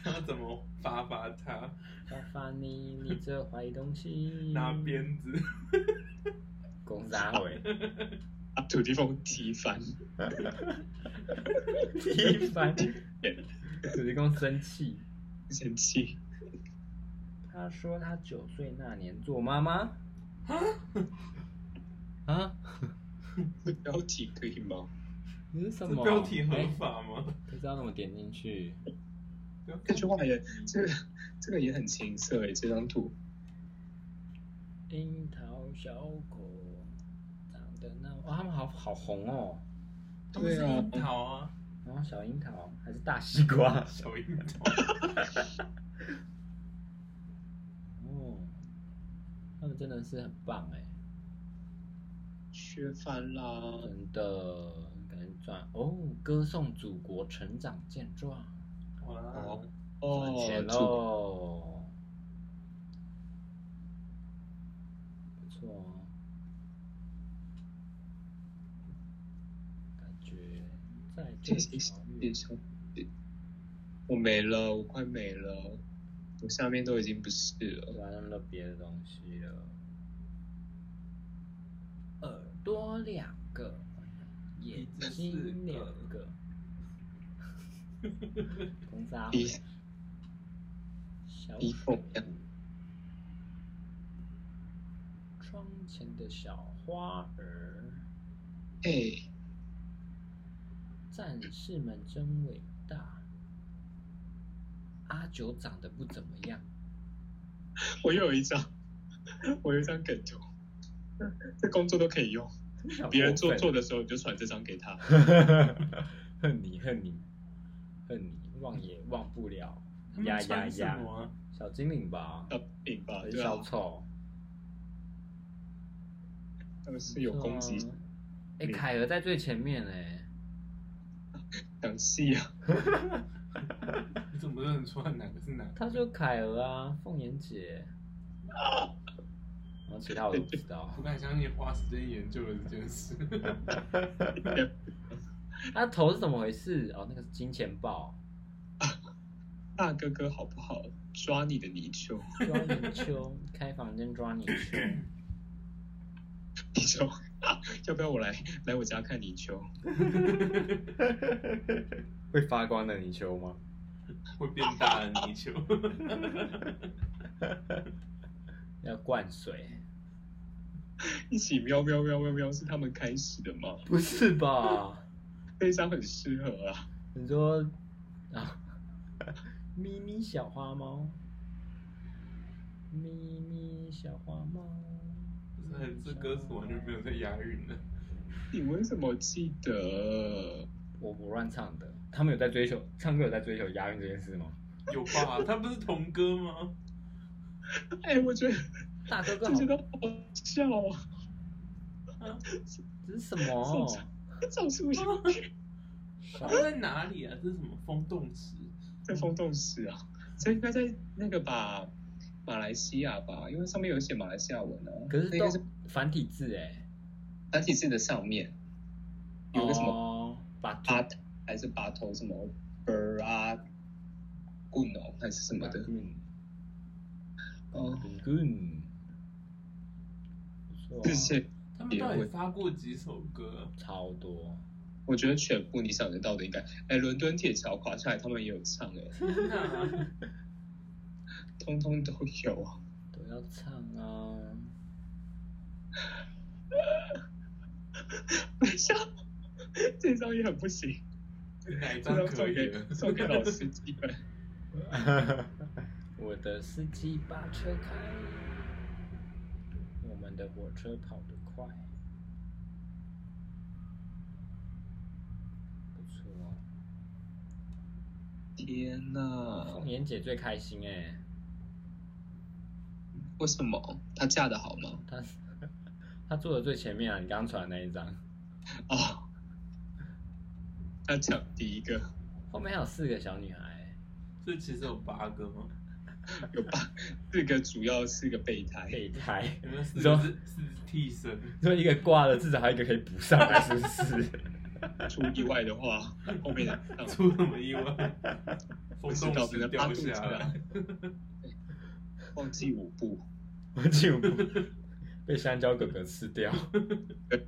他怎么发发他？发发你，你这坏东西。拿鞭子，公啥回？把土地公踢翻，<laughs> 踢翻。土地公生气。生气。他说他九岁那年做妈妈。啊？<laughs> 这标题可以吗？你是什么？标题合哎法吗？不知道怎么点进去。这句话也，这个这个也很青涩诶，这张图。樱桃小狗长得那……哇，他们好好红哦。他们是对啊樱桃啊，然后小樱桃还是大西瓜？<laughs> 小樱桃。<laughs> 哦，他们真的是很棒哎，削翻啦！真的感觉赚。哦，歌颂祖国成长健壮，哇，哦，钱土喽，不错哦，感觉在谢谢这条谢谢。我没了，我快没了，我下面都已经不是了。对啊，他们都别的东西了。耳朵两个，眼睛两个，<laughs> 公沙一小窗前的小花儿，哎，战士们真伟大。阿九长得不怎么样，<laughs> 我又有一张，<laughs> 我有一张梗图，这工作都可以用。别人做做的时候，你就传这张给他。恨你恨你恨你，忘也忘不了。呀呀呀！小精灵吧，要病吧？小丑？他们是有攻击。哎、凯儿在最前面哎、<laughs> 讲戏啊，<laughs> 你怎么认得出来哪个是哪个？他说凯儿啊，凤眼姐。然后其他我都不知道不。敢相信你花时间研究了这件事。他 <laughs> 头是怎么回事？哦，那个是金钱豹，大哥哥好不好？抓你的泥鳅，抓泥鳅，开房间抓泥鳅。泥鳅，<laughs> 要不要我来来我家看泥鳅？会发光的泥鳅吗？会变大的泥鳅。<laughs> 要灌水？一起喵喵喵喵喵是他们开始的吗？不是吧？悲伤很适合啊。你说啊，咪咪小花猫，咪咪小花猫，不是，这歌词完全没有在押韵的。<laughs> 你为什么记得？我我乱唱的。他们有在追求唱歌有在追求押韵这件事吗？有吧？他不是童歌吗？<laughs> 哎、我觉得大哥哥好这些，都好笑啊！这是什么？找出去，他在哪里啊？这是什么风动词？在风洞市啊，这应该在那个吧，马来西亚吧，因为上面有写马来西亚文啊。可是那个是繁体字哎，繁体字的上面有个什么哦，把八还是八头什么 ber 啊，棍哦还是什么的，嗯，哦，滚，不错啊这些他们到底发过几首歌？超多，我觉得全部你想得到的应该，哎，伦敦铁桥垮下来他们也有唱哎！<laughs> 通通都有啊。都要唱啊。<laughs> 等一下，这张也很不行，哪一张张可以送给了？送给老司机们。<laughs> 我的司机把车开，我们的火车跑得快，不错。天哪凤！妍姐最开心哎、为什么她嫁的好吗？她她坐的最前面啊，你刚刚传的那一张，哦，她讲第一个后面还有四个小女孩、这其实有八个吗？有八四个，主要是个备胎。备胎。你说个是是替身？说一个挂了，至少还有一个可以补上来，是不是？<laughs> 出意外的话，后面的出什么意外？风 <laughs> 不知道动时掉可能拉肚子下来啊。忘记舞 <laughs> 步。被香蕉哥哥吃掉。对，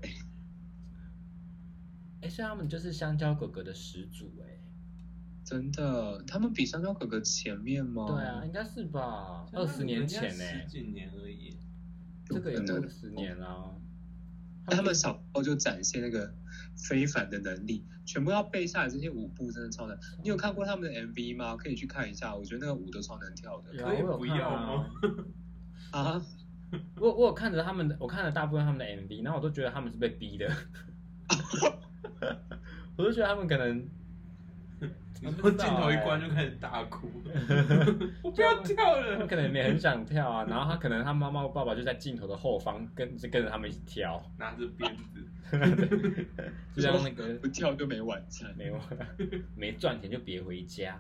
哎、所以他们就是香蕉哥哥的始祖哎、真的，他们比香蕉哥哥前面吗？对啊，应该是吧？二十年前呢、十几年而已。这个也二十年啦。他们小时候就展现那个非凡的能力，全部要背下来，这些舞步真的超难。你有看过他们的 MV 吗？可以去看一下，我觉得那个舞都超难跳的可以我有看不要啊吗？<laughs> 啊！我我有看着他们的，我看了大部分他们的 MV，然后我都觉得他们是被逼的。<laughs> <laughs> 我就觉得他们可能 <laughs> 你说镜头一关就开始大哭，<laughs> 我不要跳了。他。可能也很想跳啊，然后他可能他妈妈爸爸就在镜头的后方跟就跟着他们一起跳，拿着鞭子，就像那个不跳就没晚餐。没晚没赚钱就别回家，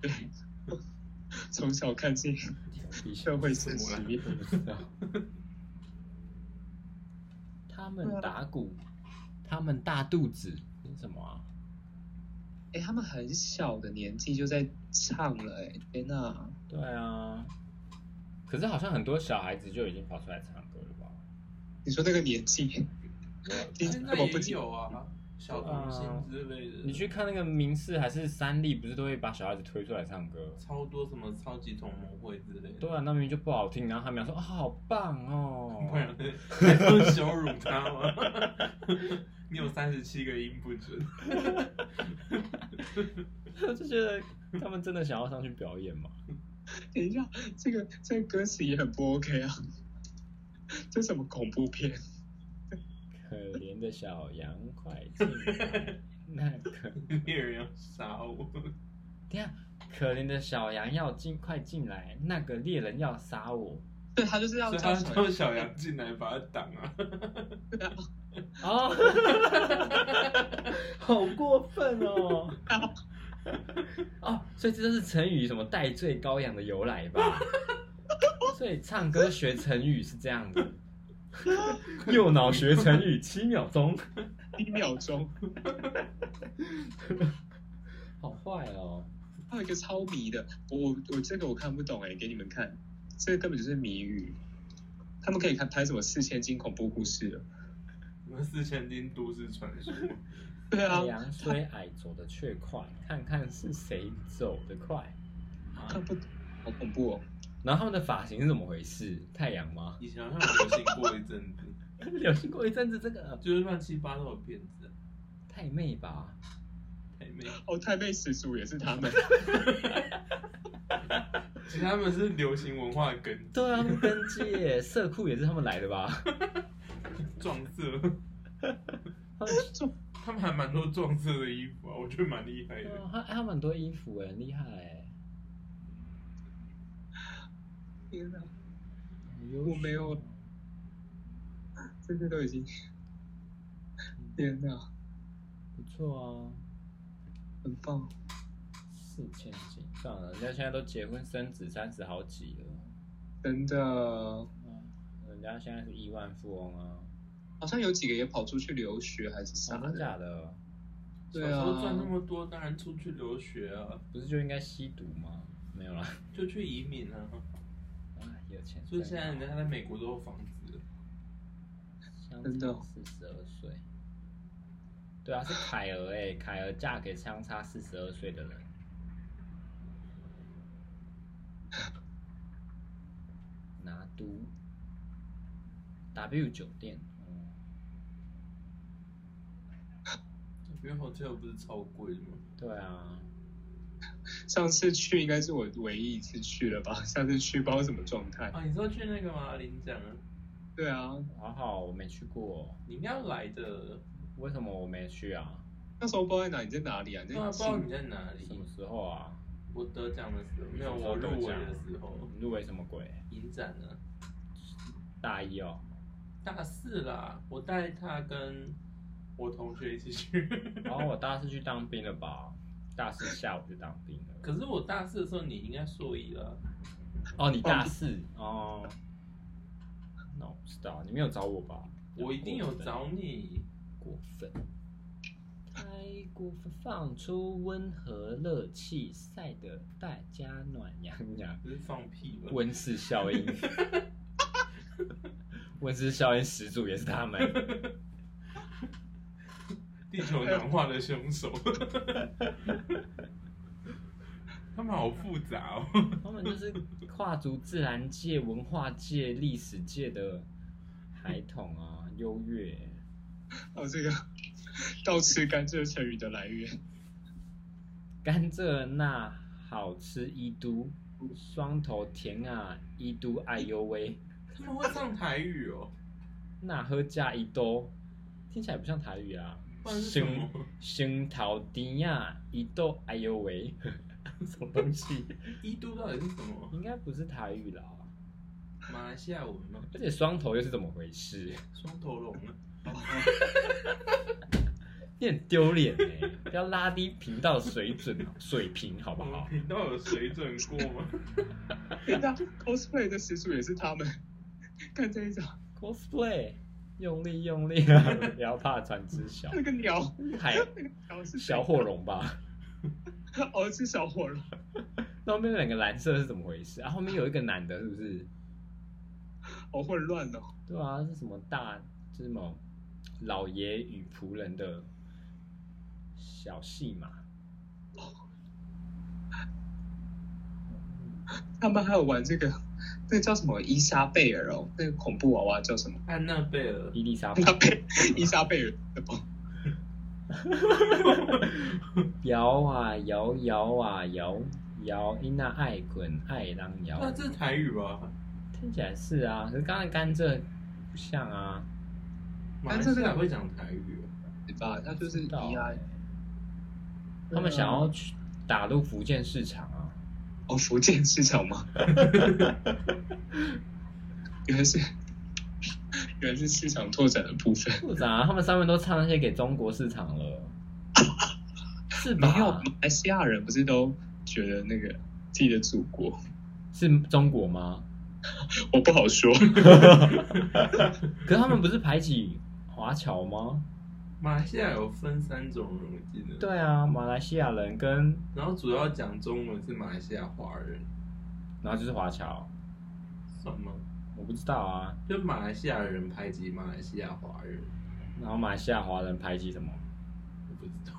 对，从小看见社会现实。他们打鼓，他们大肚子是什么啊？哎，他们很小的年纪就在唱了，哎，天哪！对啊，可是好像很多小孩子就已经跑出来唱歌了吧？你说那个年纪，听现在也这么不清有啊，<laughs> 小童星之类的。你去看那个明视还是三立，不是都会把小孩子推出来唱歌？超多什么超级同盟会之类的。对啊，那明明就不好听，然后他们说啊、好棒哦 <laughs> 不，然还不羞辱他吗？<laughs> 你有三十七个音不准，我 <laughs> 就觉得他们真的想要上去表演吗？<laughs> 等一下，这个这个歌词也很不 OK 啊，<laughs> 这什么恐怖片？可怜的小羊，快进来！那个，猎人要杀我。等一下，可怜的小羊要尽快进来，那个猎人要杀我。对他就是要叫叫小羊进来把他挡啊！对啊，<laughs> 哦，<laughs> 好过分哦！<laughs> 哦，所以这就是成语什么戴罪羔羊的由来吧？所以唱歌学成语是这样的，右脑学成语七秒钟，一秒钟。好坏哦！还有一个超迷的，我我我这个我看不懂哎，给你们看，这个根本就是谜语。他们可以看拍什么四千金恐怖故事了？什么四千金都市传说？<laughs> 对啊太，阳虽矮，走得却快，看看是谁走得快。<laughs> 啊看不懂，好恐怖哦。然后他们的发型是怎么回事？太阳吗？以前好像流行过一阵子，<laughs> 流行过一阵子这个就是乱七八糟的辫子，太妹吧？太妹。哦，太妹始祖也是他们，其实他们是流行文化的根基，对啊，他们跟街色库也是他们来的吧？撞色，他们他们还蛮多撞色的衣服啊，我觉得蛮厉害的。他他们很多衣服哎，很厉害哎。天哪，我我没有，这些都已经，天哪，不错啊，很棒。四千斤，算了，人家现在都结婚生子三十好几了，真的，嗯，人家现在是亿万富翁啊，好像有几个也跑出去留学还是啥哦真的。假的？对啊，时候赚那么多，当然出去留学啊，不是就应该吸毒吗？没有啦，就去移民啊。啊，有钱。所以现在人家在美国都有房子了。真的差四十二岁。对啊，是凯儿哎、凯儿嫁给相差四十二岁的人。<laughs> 拿督 W 酒店，嗯，因为 hotel 不是超贵的吗？对啊，上次去应该是我唯一一次去了吧？<laughs> 上次去不知道什么状态。啊，你说去那个吗？领奖啊？对啊，好好，我没去过，你应该要来的。为什么我没去啊？那时候不知道在哪，你在哪里啊？你对啊，在不知道你在哪里什。么时候啊？我得奖的时候，没有我入围的时候，你入围什么鬼？影展呢，大一哦。大四啦，我带他跟我同学一起去。然后我大四去当兵了吧？大四下午就当兵了。可是我大四的时候，你应该硕一了。哦，你大四哦？那我不知道，你没有找我吧？我一定有找你。过分，太过分，放出温和热气，晒得大家暖洋洋。不是放屁吧？温室效应，<laughs> 温室效应始祖也是他们。地球暖化的凶手。<laughs> 他们好复杂哦。他们就是跨足自然界、文化界、历史界的孩童啊，优越。哦，这个 <laughs> 倒吃甘蔗成语的来源。甘蔗那好吃一都，双头甜啊一都哎呦喂，他们会唱台语哦。那喝加一兜，听起来不像台语啊。不然是什么生桃甜啊一兜哎呦喂，<laughs> 什么东西？一都到底是什么？应该不是台语啦。马来西亚文吗？而且双头又是怎么回事？双头龙啊？<laughs> 你很丢脸哎！不要拉低频道水准水平好不好？频道有水准过吗？<laughs> 天哪，cosplay 的始祖也是他们。看这一张，cosplay，用力用力啊！<laughs> 不要怕船只小，那个鸟，海 <laughs> 那个鸟是小火，龙吧？哦，是小火龙。那后面那两个蓝色是怎么回事？啊，后面有一个男的，是不是？好混乱哦。对啊，是什么大？是什么老爷与仆人的小戏码。他们还有玩这个，那个叫什么伊莎贝尔哦，那个恐怖娃娃叫什么？安娜贝尔，伊丽莎贝伊莎贝尔的吗？<laughs> 摇啊摇，摇啊摇，摇伊那爱滚爱让摇。那这是台语吧？听起来是啊，可是刚才甘蔗不像啊。马来西亚会讲台语哦。对吧？他就是知道 E I 欸他们想要去打入福建市场啊。哦，福建市场吗？<laughs> 原来是原来是市场拓展的部分。拓展啊，他们上面都唱那些给中国市场了，<laughs> 是吧？没有，马来西亚人不是都觉得那个自己的祖国？<laughs> 是中国吗？我不好说。可是他们不是排挤华侨吗？马来西亚有分三种人，我记得。。对啊，马来西亚人跟然后主要讲中文是马来西亚华人，然后就是华侨，算吗？我不知道啊。就马来西亚人排挤马来西亚华人，然后马来西亚华人排挤什么？我不知道。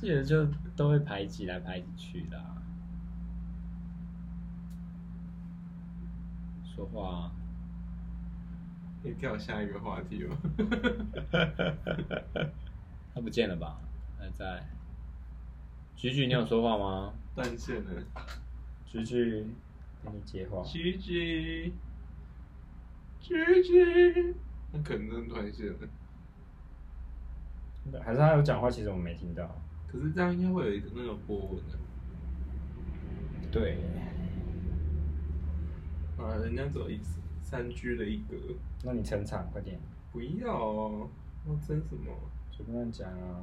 记得就都会排挤来排挤去的、啊。说话、啊。可以跳下一个话题吗？<laughs> 他不见了吧？还在。菊菊，你有说话吗？断线了。菊菊，给你接话。菊菊，菊菊，那可能真的断线了。还是他有讲话，其实我们没听到。可是这样应该会有一个那个波纹的。对，啊，人家走一三居的一格，那你撑场快点，不要哦，要争什么？随便乱讲啊。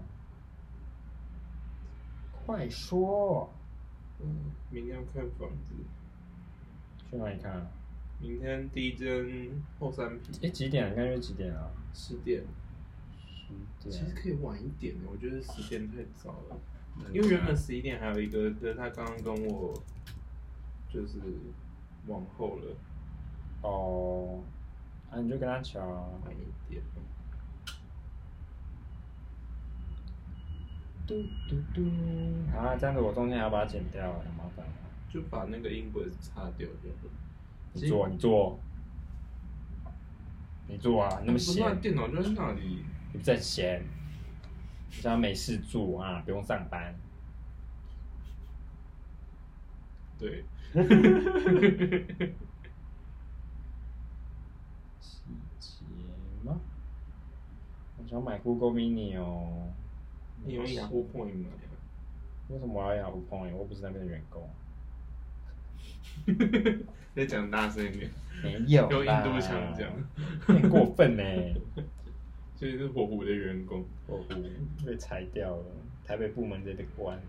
快说，嗯，明天要看房子，去哪里看、啊？明天第一间后山哎，皮几点？应该约几点啊？十点，十点其实。可以晚一点的，我觉得十点太早了。嗯因为原本十一点还有一个，可是他刚刚跟我就是往后了，哦，啊，你就跟他抢一点。嘟嘟嘟。啊，这样子我中间还要把它剪掉，很麻烦。就把那个音轨擦掉就。你做，你做，你做啊！你那么闲，电脑就在那里。你不在闲？你想要没事做啊，不用上班。对，<laughs> 细节吗？我想买 Google Mini 哦。你用雅虎 Point 买啊？为什么我要雅虎 Point？我不是那边的员工。<laughs> 再讲大声一点，没有用印度腔讲，很过分呢。<laughs> 所以是火狐的员工。火狐被裁掉了，台北部门这得关。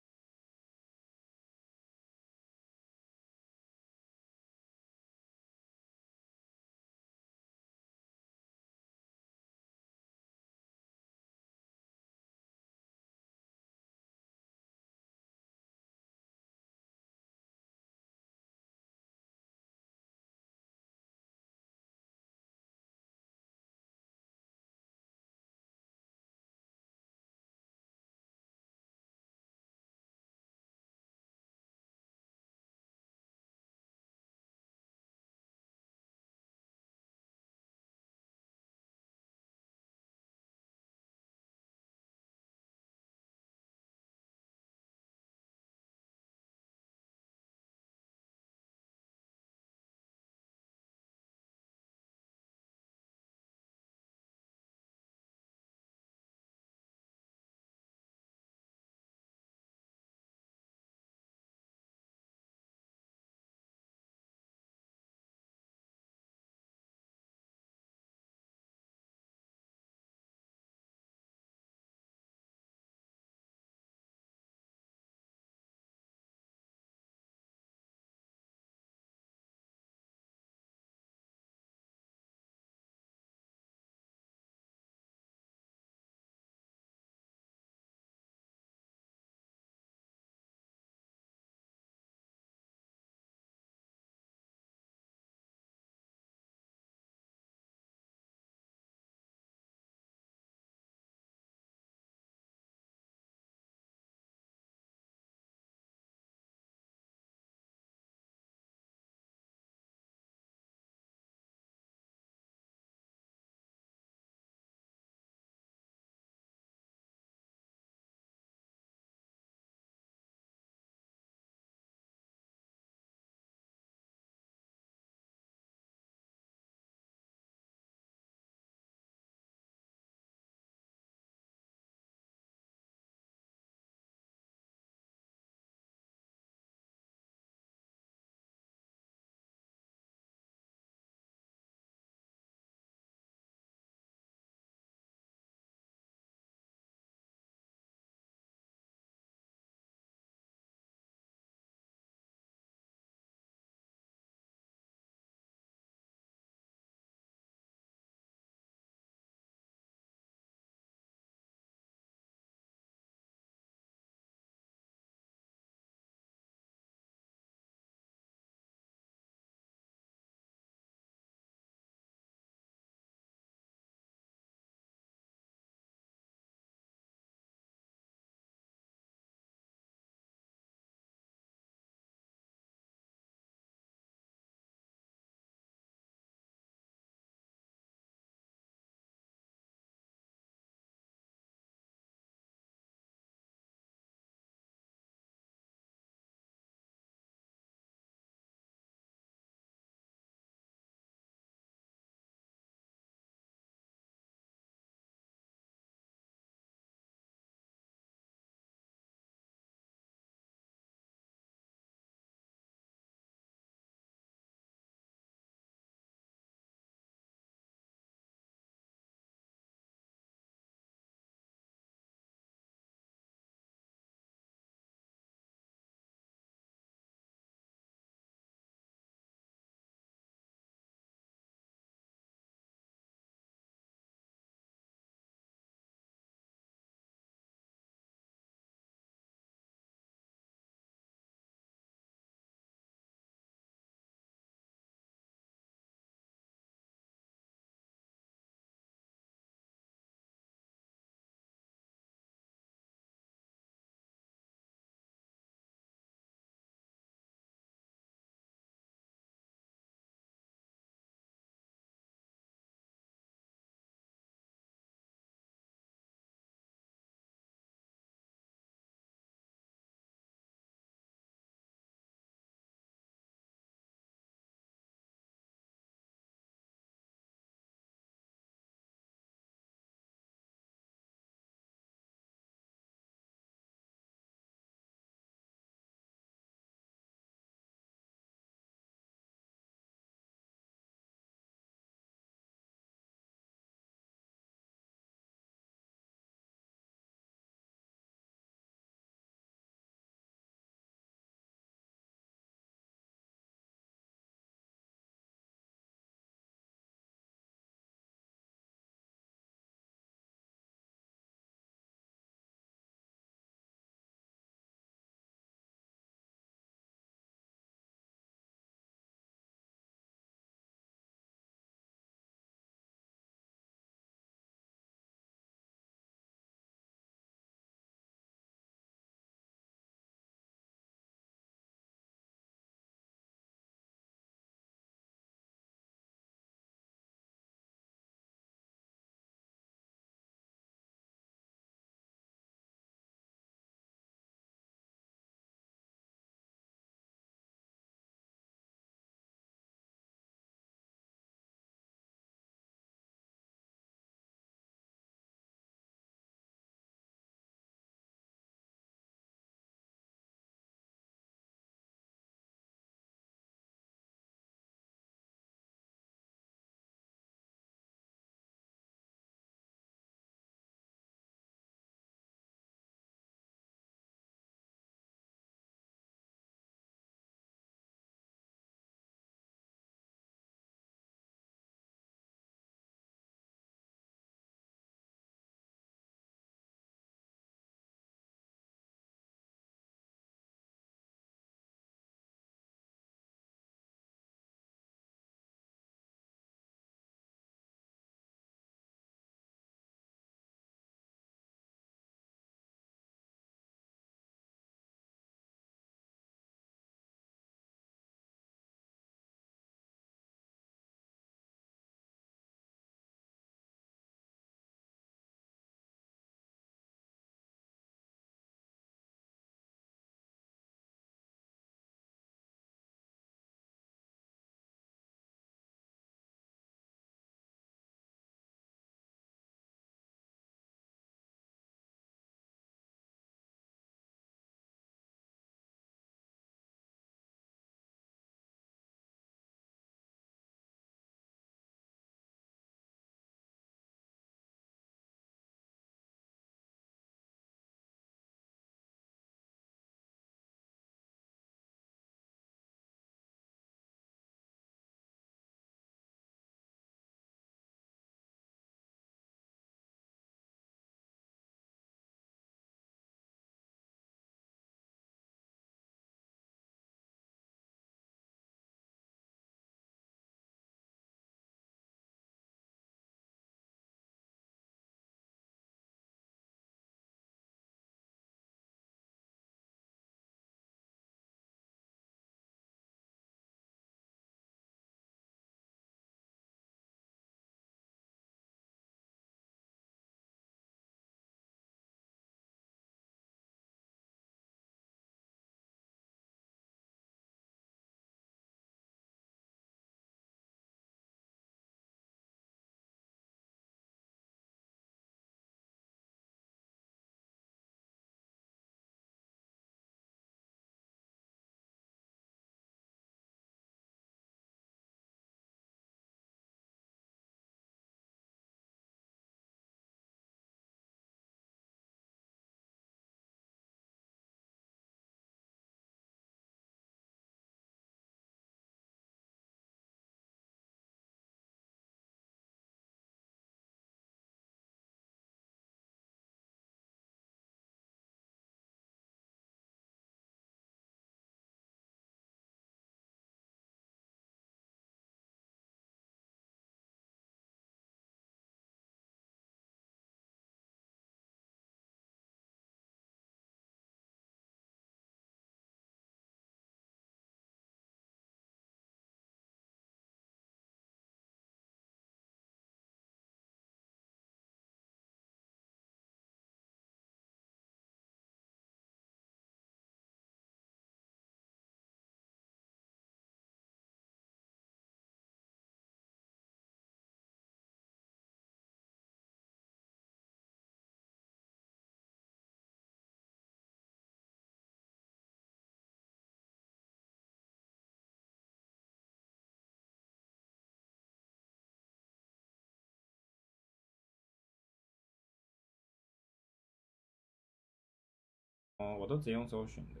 我都直接用搜寻的。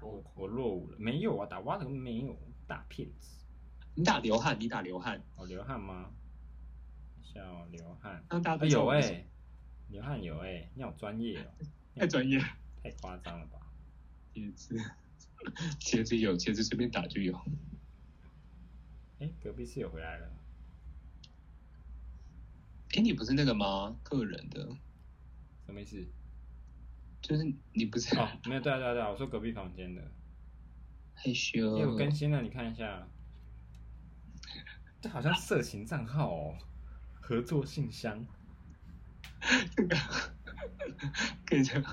我哦我落伍了，没有啊，打蛙的没有，大骗子。你打流汗，你打流汗，哦，流汗吗？叫流汗，让大家啊有哎、流汗有哎、你好专业哦，<laughs> 太专业，太夸张了吧？<laughs> 茄子，茄子有，茄子随便打就有。哎、隔壁室友回来了，哎，你不是那个吗？个人的，什么意思？就是你不是哦，没有，对啊对啊对啊，我说隔壁房间的。害羞？哎、我更新了，你看一下。这好像色情账号哦，合作信箱。<laughs> 这个跟着。<laughs>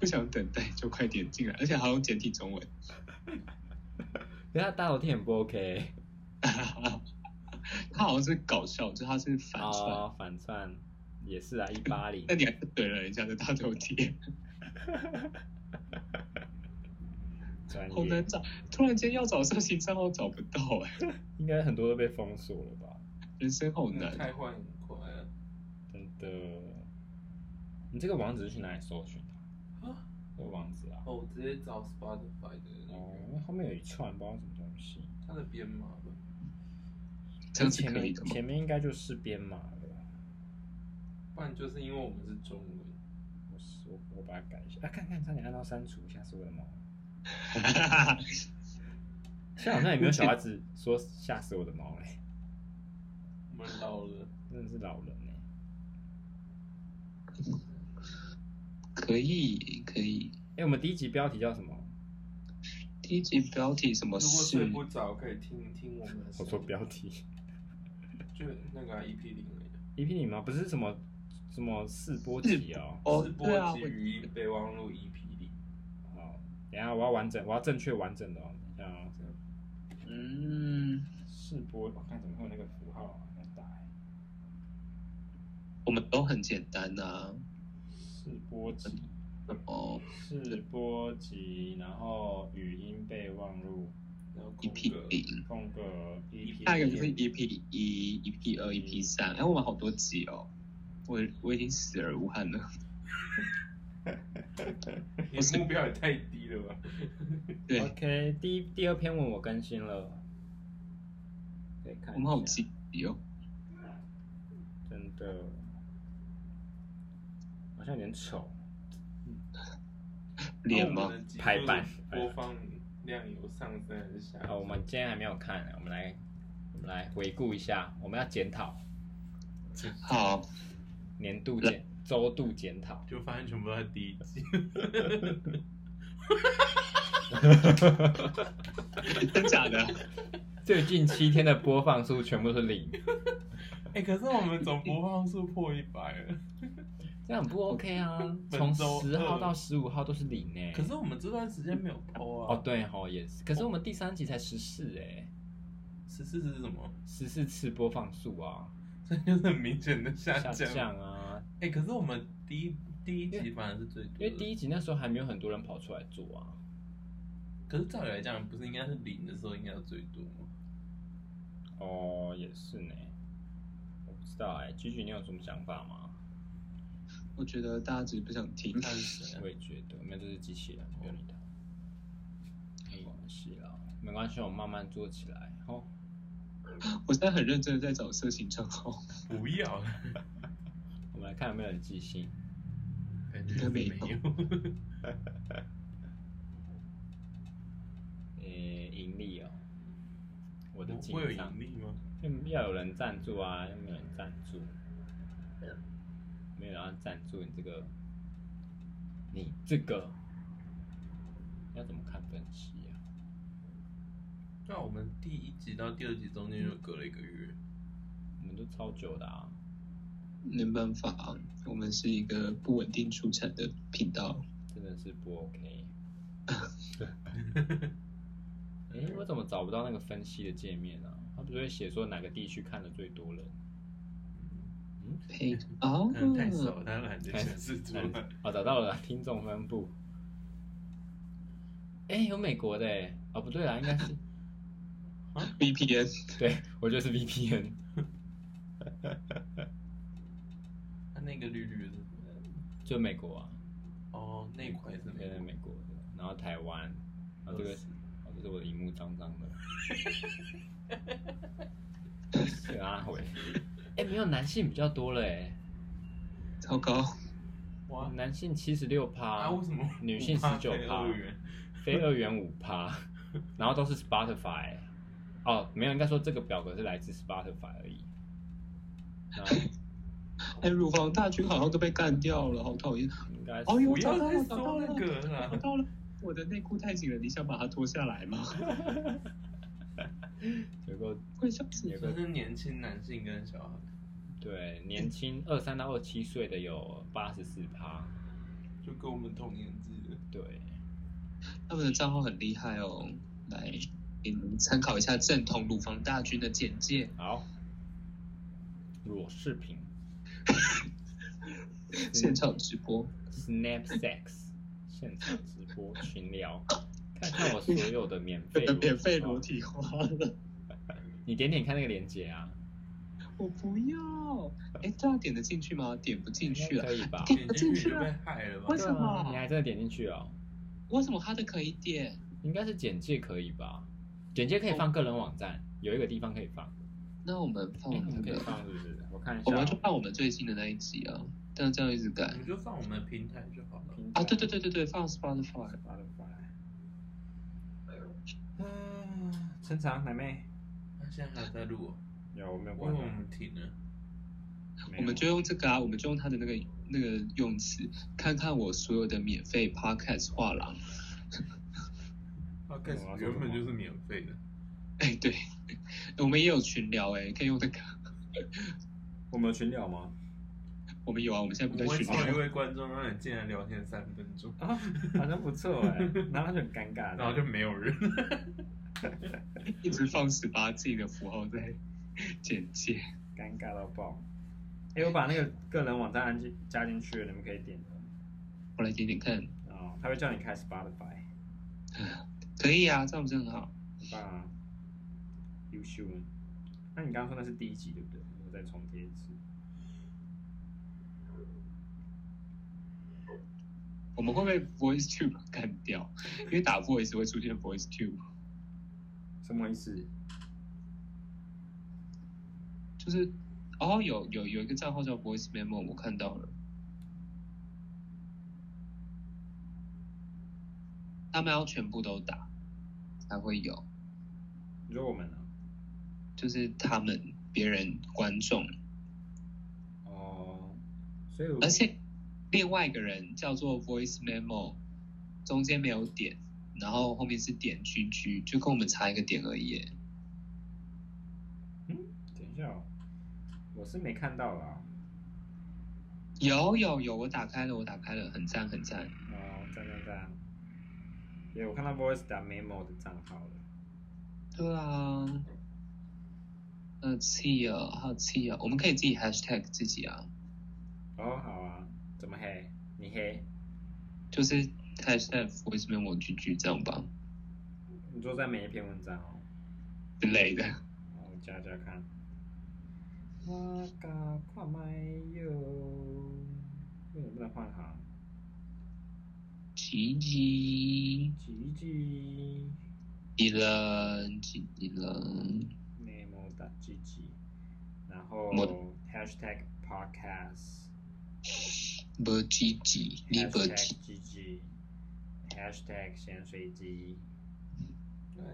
不想等待就快点进来，而且还用简体中文。<laughs> 等下大头贴很不 OK 他好像是搞笑，就他是反串。哦，反串也是啊，一八零 <laughs> 那。你还是怼了人家的大头贴，<laughs> 好难，找。突然间要找色情账号找不到哎、<laughs> 应该很多都被封锁了吧？人生好难。开坏很快啊！真的。你这个网址是去哪里搜寻的？啊，这个网址啊？哦，我直接找 Spotify 的那哦，个因为后面有一串不知道什么东西。它的编码吧。这样是前面可以的吗？前面应该就是编码了。不然就是因为我们是中文，我是我我把它改一下啊！看看差点按到删除，吓死我的猫！<laughs> 现在好像也没有小孩子说吓死我的猫嘞，我们老了。真的是老人呢。可以可以。哎、我们第一集标题叫什么？第一集标题什么如果睡？不着，可以听听我们的。我说标题就那个啊 EP 零而已。EP 零吗？不是什么什么试播集哦。哦直播对啊集语音备忘录 EP 零。好，等一下我要完整，我要正确完整的哦。等一下哦，这个嗯，试播，我看怎么会有那个符号啊？要打欸我们都很简单呐、试播集，哦试播集，然后语音备忘录，格 EP，下一个就是 EP 一、EP 二、EP 三。哎，我们好多集哦，我我已经死而无憾了。<laughs> 你的目标也太低了吧？<laughs> 对，OK，第一第二篇文我更新了，可以看。我们好积极哦。真的，好像有点丑。脸吗排版播放量有上升还是下我们今天还没有看，我们来我们来回顾一下，我们要检讨好，年度检周度检讨。就发现全部都在第一季。真假的？最近七天的播放数全部都是零，哎、<laughs> 可是我们总播放数破一百了。这样很不 OK 啊！<laughs> 从十号到十五号都是零哎。可是我们这段时间没有 PO 啊。哦，对吼也是，可是我们第三集才十四哎，十四是什么？十四次播放数啊，<laughs> 这就是很明显的下下降。啊！哎、可是我们第一第一集反而是最多的，因为第一集那时候还没有很多人跑出来做啊。可是照理来讲，不是应该是零的时候应该要最多吗？哦，也是呢，我不知道哎，菊菊你有什么想法吗？我觉得大家只是不想听。他是谁 <laughs> 啊我？也觉得，没有，这是机器人，不用理他。没关系啦，没关系，我慢慢做起来。哦，我现在很认真的在找色情账号，<laughs> 不要，<laughs> 我们来看有没有人寄信。感觉是没有。呃，盈利哦，我的紧会有盈，利吗？要要有人赞助啊，要没有人赞助，没有人要赞助你这个，你这个要怎么看分析啊？那我们第一集到第二集中间就隔了一个月，我们都超久的啊，没办法，我们是一个不稳定出产的频道。真的是不 OK。<laughs> 哎、我怎么找不到那个分析的界面啊？他不是会写说哪个地区看的最多人？<laughs> 哦。可，能太少，他懒得显示出来。哦，找到了，听众分布。哎、有美国的哎，哦不对啦，应该是。<laughs> VPN 对，我觉得是 VPN。<laughs> 个绿绿的？就美国啊，哦，那一块是对，在美美国的，然后台湾，然后这个，哦，这是我的荧幕脏脏的，是啊，回，哎，没有男性比较多了哎，糟糕，哇，男性七十六趴，啊，为什么女性十九趴？非二元五趴，<laughs> 然后都是 Spotify，哦，没有，应该说这个表格是来自 Spotify 而已。哎，乳房大军好像都被干掉了，好讨厌。应该是哦哟，不要再找到了，找到搜那，个了找。到了。我的内裤太紧了，你想把它脱下来吗？<laughs> <laughs> 有个快笑死有了！就是年轻男性跟小孩，对年轻二三到二七岁的有八十四趴，就跟我们同年纪的。对，他们的账号很厉害哦，来给你们参考一下正统乳房大军的简介。好，裸视频。<laughs> 现场直播，Snap Sex 现场直播群聊，看看我所有的免费 <laughs> 免费裸裸体花了，<laughs> 你点点看那个链接啊，我不要。哎，这样点得进去吗？点不进去了可。以吧？点点不进去了，害了吧为？什么啊你还真的点进去哦？为什么他的可以点？应该是简介可以吧？简介可以放个人网站，有一个地方可以放。那我们放哎，我们可以那个，放是不是？我看一下我哦。们就放我们最新的那一集啊。但这样一直改你就放我们的平台就好了。啊？对对对对对，放 Spotify。嗯，陈长奶妹那现在还在录哦，有我没有因为我？们停了。我们就用这个啊，我们就用他的那个那个用词，看看我所有的免费 podcast 画廊。Podcast <laughs> 原本就是免费的，哎，对，我们也有群聊哎，可以用这个。我们有群聊吗？我们有啊，我们现在不在我会找一。位观众让你进来聊天三分钟，啊，好像不错哎，然后就很尴尬，然后就没有人。<laughs> 一直放十八禁的符号在简介。尴尬到爆。哎，我把那个个人网站安进加进去了，你们可以点的。我来点点看，哦，他会叫你开 Spotify，<sighs> 可以啊，这样不是很好？很棒啊，优秀。那你刚刚说那是第一集对不对？我再重贴一次。我们会不会 Voice Tube 干掉？因为打 Voice 会出现 Voice Tube，什么意思？就是哦，有有有一个账号叫 Voice Memo，我看到了。他们要全部都打才会有，你说我们呢？就是他们别人观众，哦，所以我而且另外一个人叫做 Voice Memo，中间没有点，然后后面是点 GG，就跟我们差一个点而已。嗯，等一下哦，我是没看到啦。有有有，我打开了，我打开了，很赞很赞。哦，赞赞赞！对，我看到 Voice 打 Memo 的账号了。对啊，好气哦，好气哦！我们可以自己 hashtag 自己啊，哦，好啊，怎么黑？你黑？就是 hashtag voice memo GG 这样吧你说在每一篇文章哦。之类的。好，我加加看。我甲看麦哟，为什么不能换行？奇迹，吉吉一人，几人？Memo 打 GG，然后我 Hashtag Podcast。不积极，你不 Hashtag 积 GG。Hashtag 咸水鸡，对，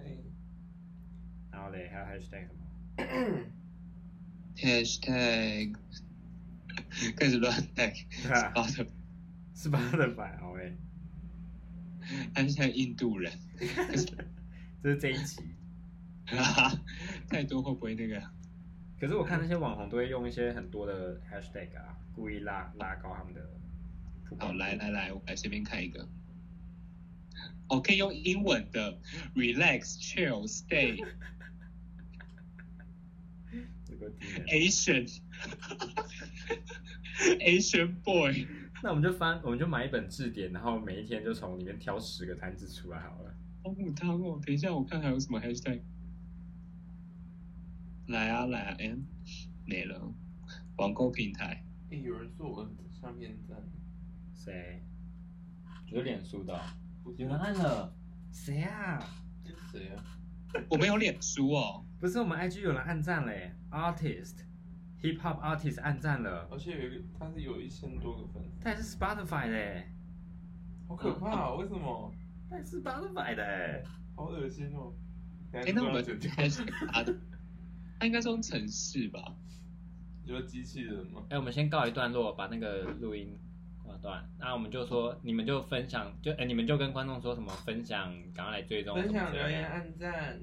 然后嘞还有 Hashtag 什么？hashtag <laughs> 开始乱 tag，对啊发的是八？的版好诶，hashtag 印度人，<laughs> 这是这一集。哈哈，太多会不会那个？可是我看那些网红都会用一些很多的 Hashtag 啊，故意拉拉高他们的好，度。来来来，我来随便看一个。哦，可以用英文的，relax, chill, stay, Asian, Asian boy。那我们就翻，我们就买一本字典，然后每一天就从里面挑十个单字出来好了。好母汤哦！等一下，我看还有什么 hashtag。来啊来啊，哎，没了。网购平台哎、有人说我上面赞，谁？有脸书的哦、有人按了，谁啊？是谁啊？我没有脸书哦，不是我们 IG 有人按赞嘞，artist hip hop artist 按赞了，而且有一个他是有一千多个粉丝，他也是 Spotify 的，好可怕哦！为什么？他也是 Spotify 的，好恶心哦！哎哎，那我们剪掉，应该是他的，他应该是用城市吧？你说机器人吗？哎、我们先告一段落，把那个录音挂断。那我们就说，你们就分享，就哎、你们就跟观众说什么分享，赶快来追踪，分享留言、按赞，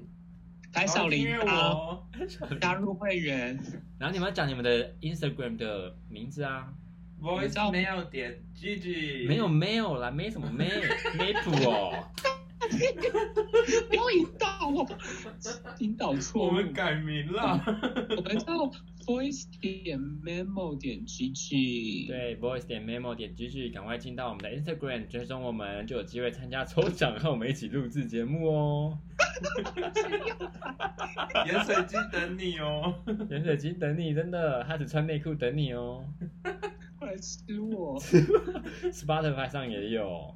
开小铃铛，我 <laughs> <laughs> 加入会员，然后你们要讲你们的 Instagram 的名字啊，，voice mail 点 Gigi，没有没有啦，没什么没没谱哦。<laughs> <laughs> 不要引导好不好？引导错误。我们改名了。我们叫 voice 点 memo 点 gg。，对，voice 点 memo 点 gg，赶快进到我们的 Instagram 追踪我们，就有机会参加抽奖，和我们一起录制节目哦。<laughs> 盐水鸡等你哦。盐水鸡等你，真的，他只穿内裤等你哦。<laughs> 快来吃我。Spotify 上也有。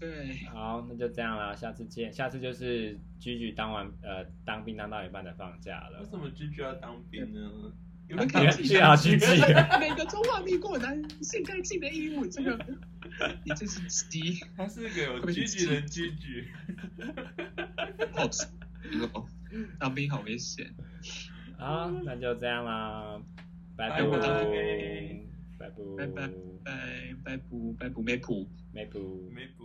对，好，那就这样啦，下次见。下次就是 Gigi 当完呃当兵当到一半的放假了为。什么 Gigi 要当兵呢？你们对啊可以自己对啊，Gigi 每个中华民国男性该尽的义务，这个你这是鸡，他是个有 Gigi 的 Gigi。好吃哦，当兵好危险。啊，那就这样啦，拜拜拜，拜拜拜，拜拜拜拜不拜不没谱。没谱。没补。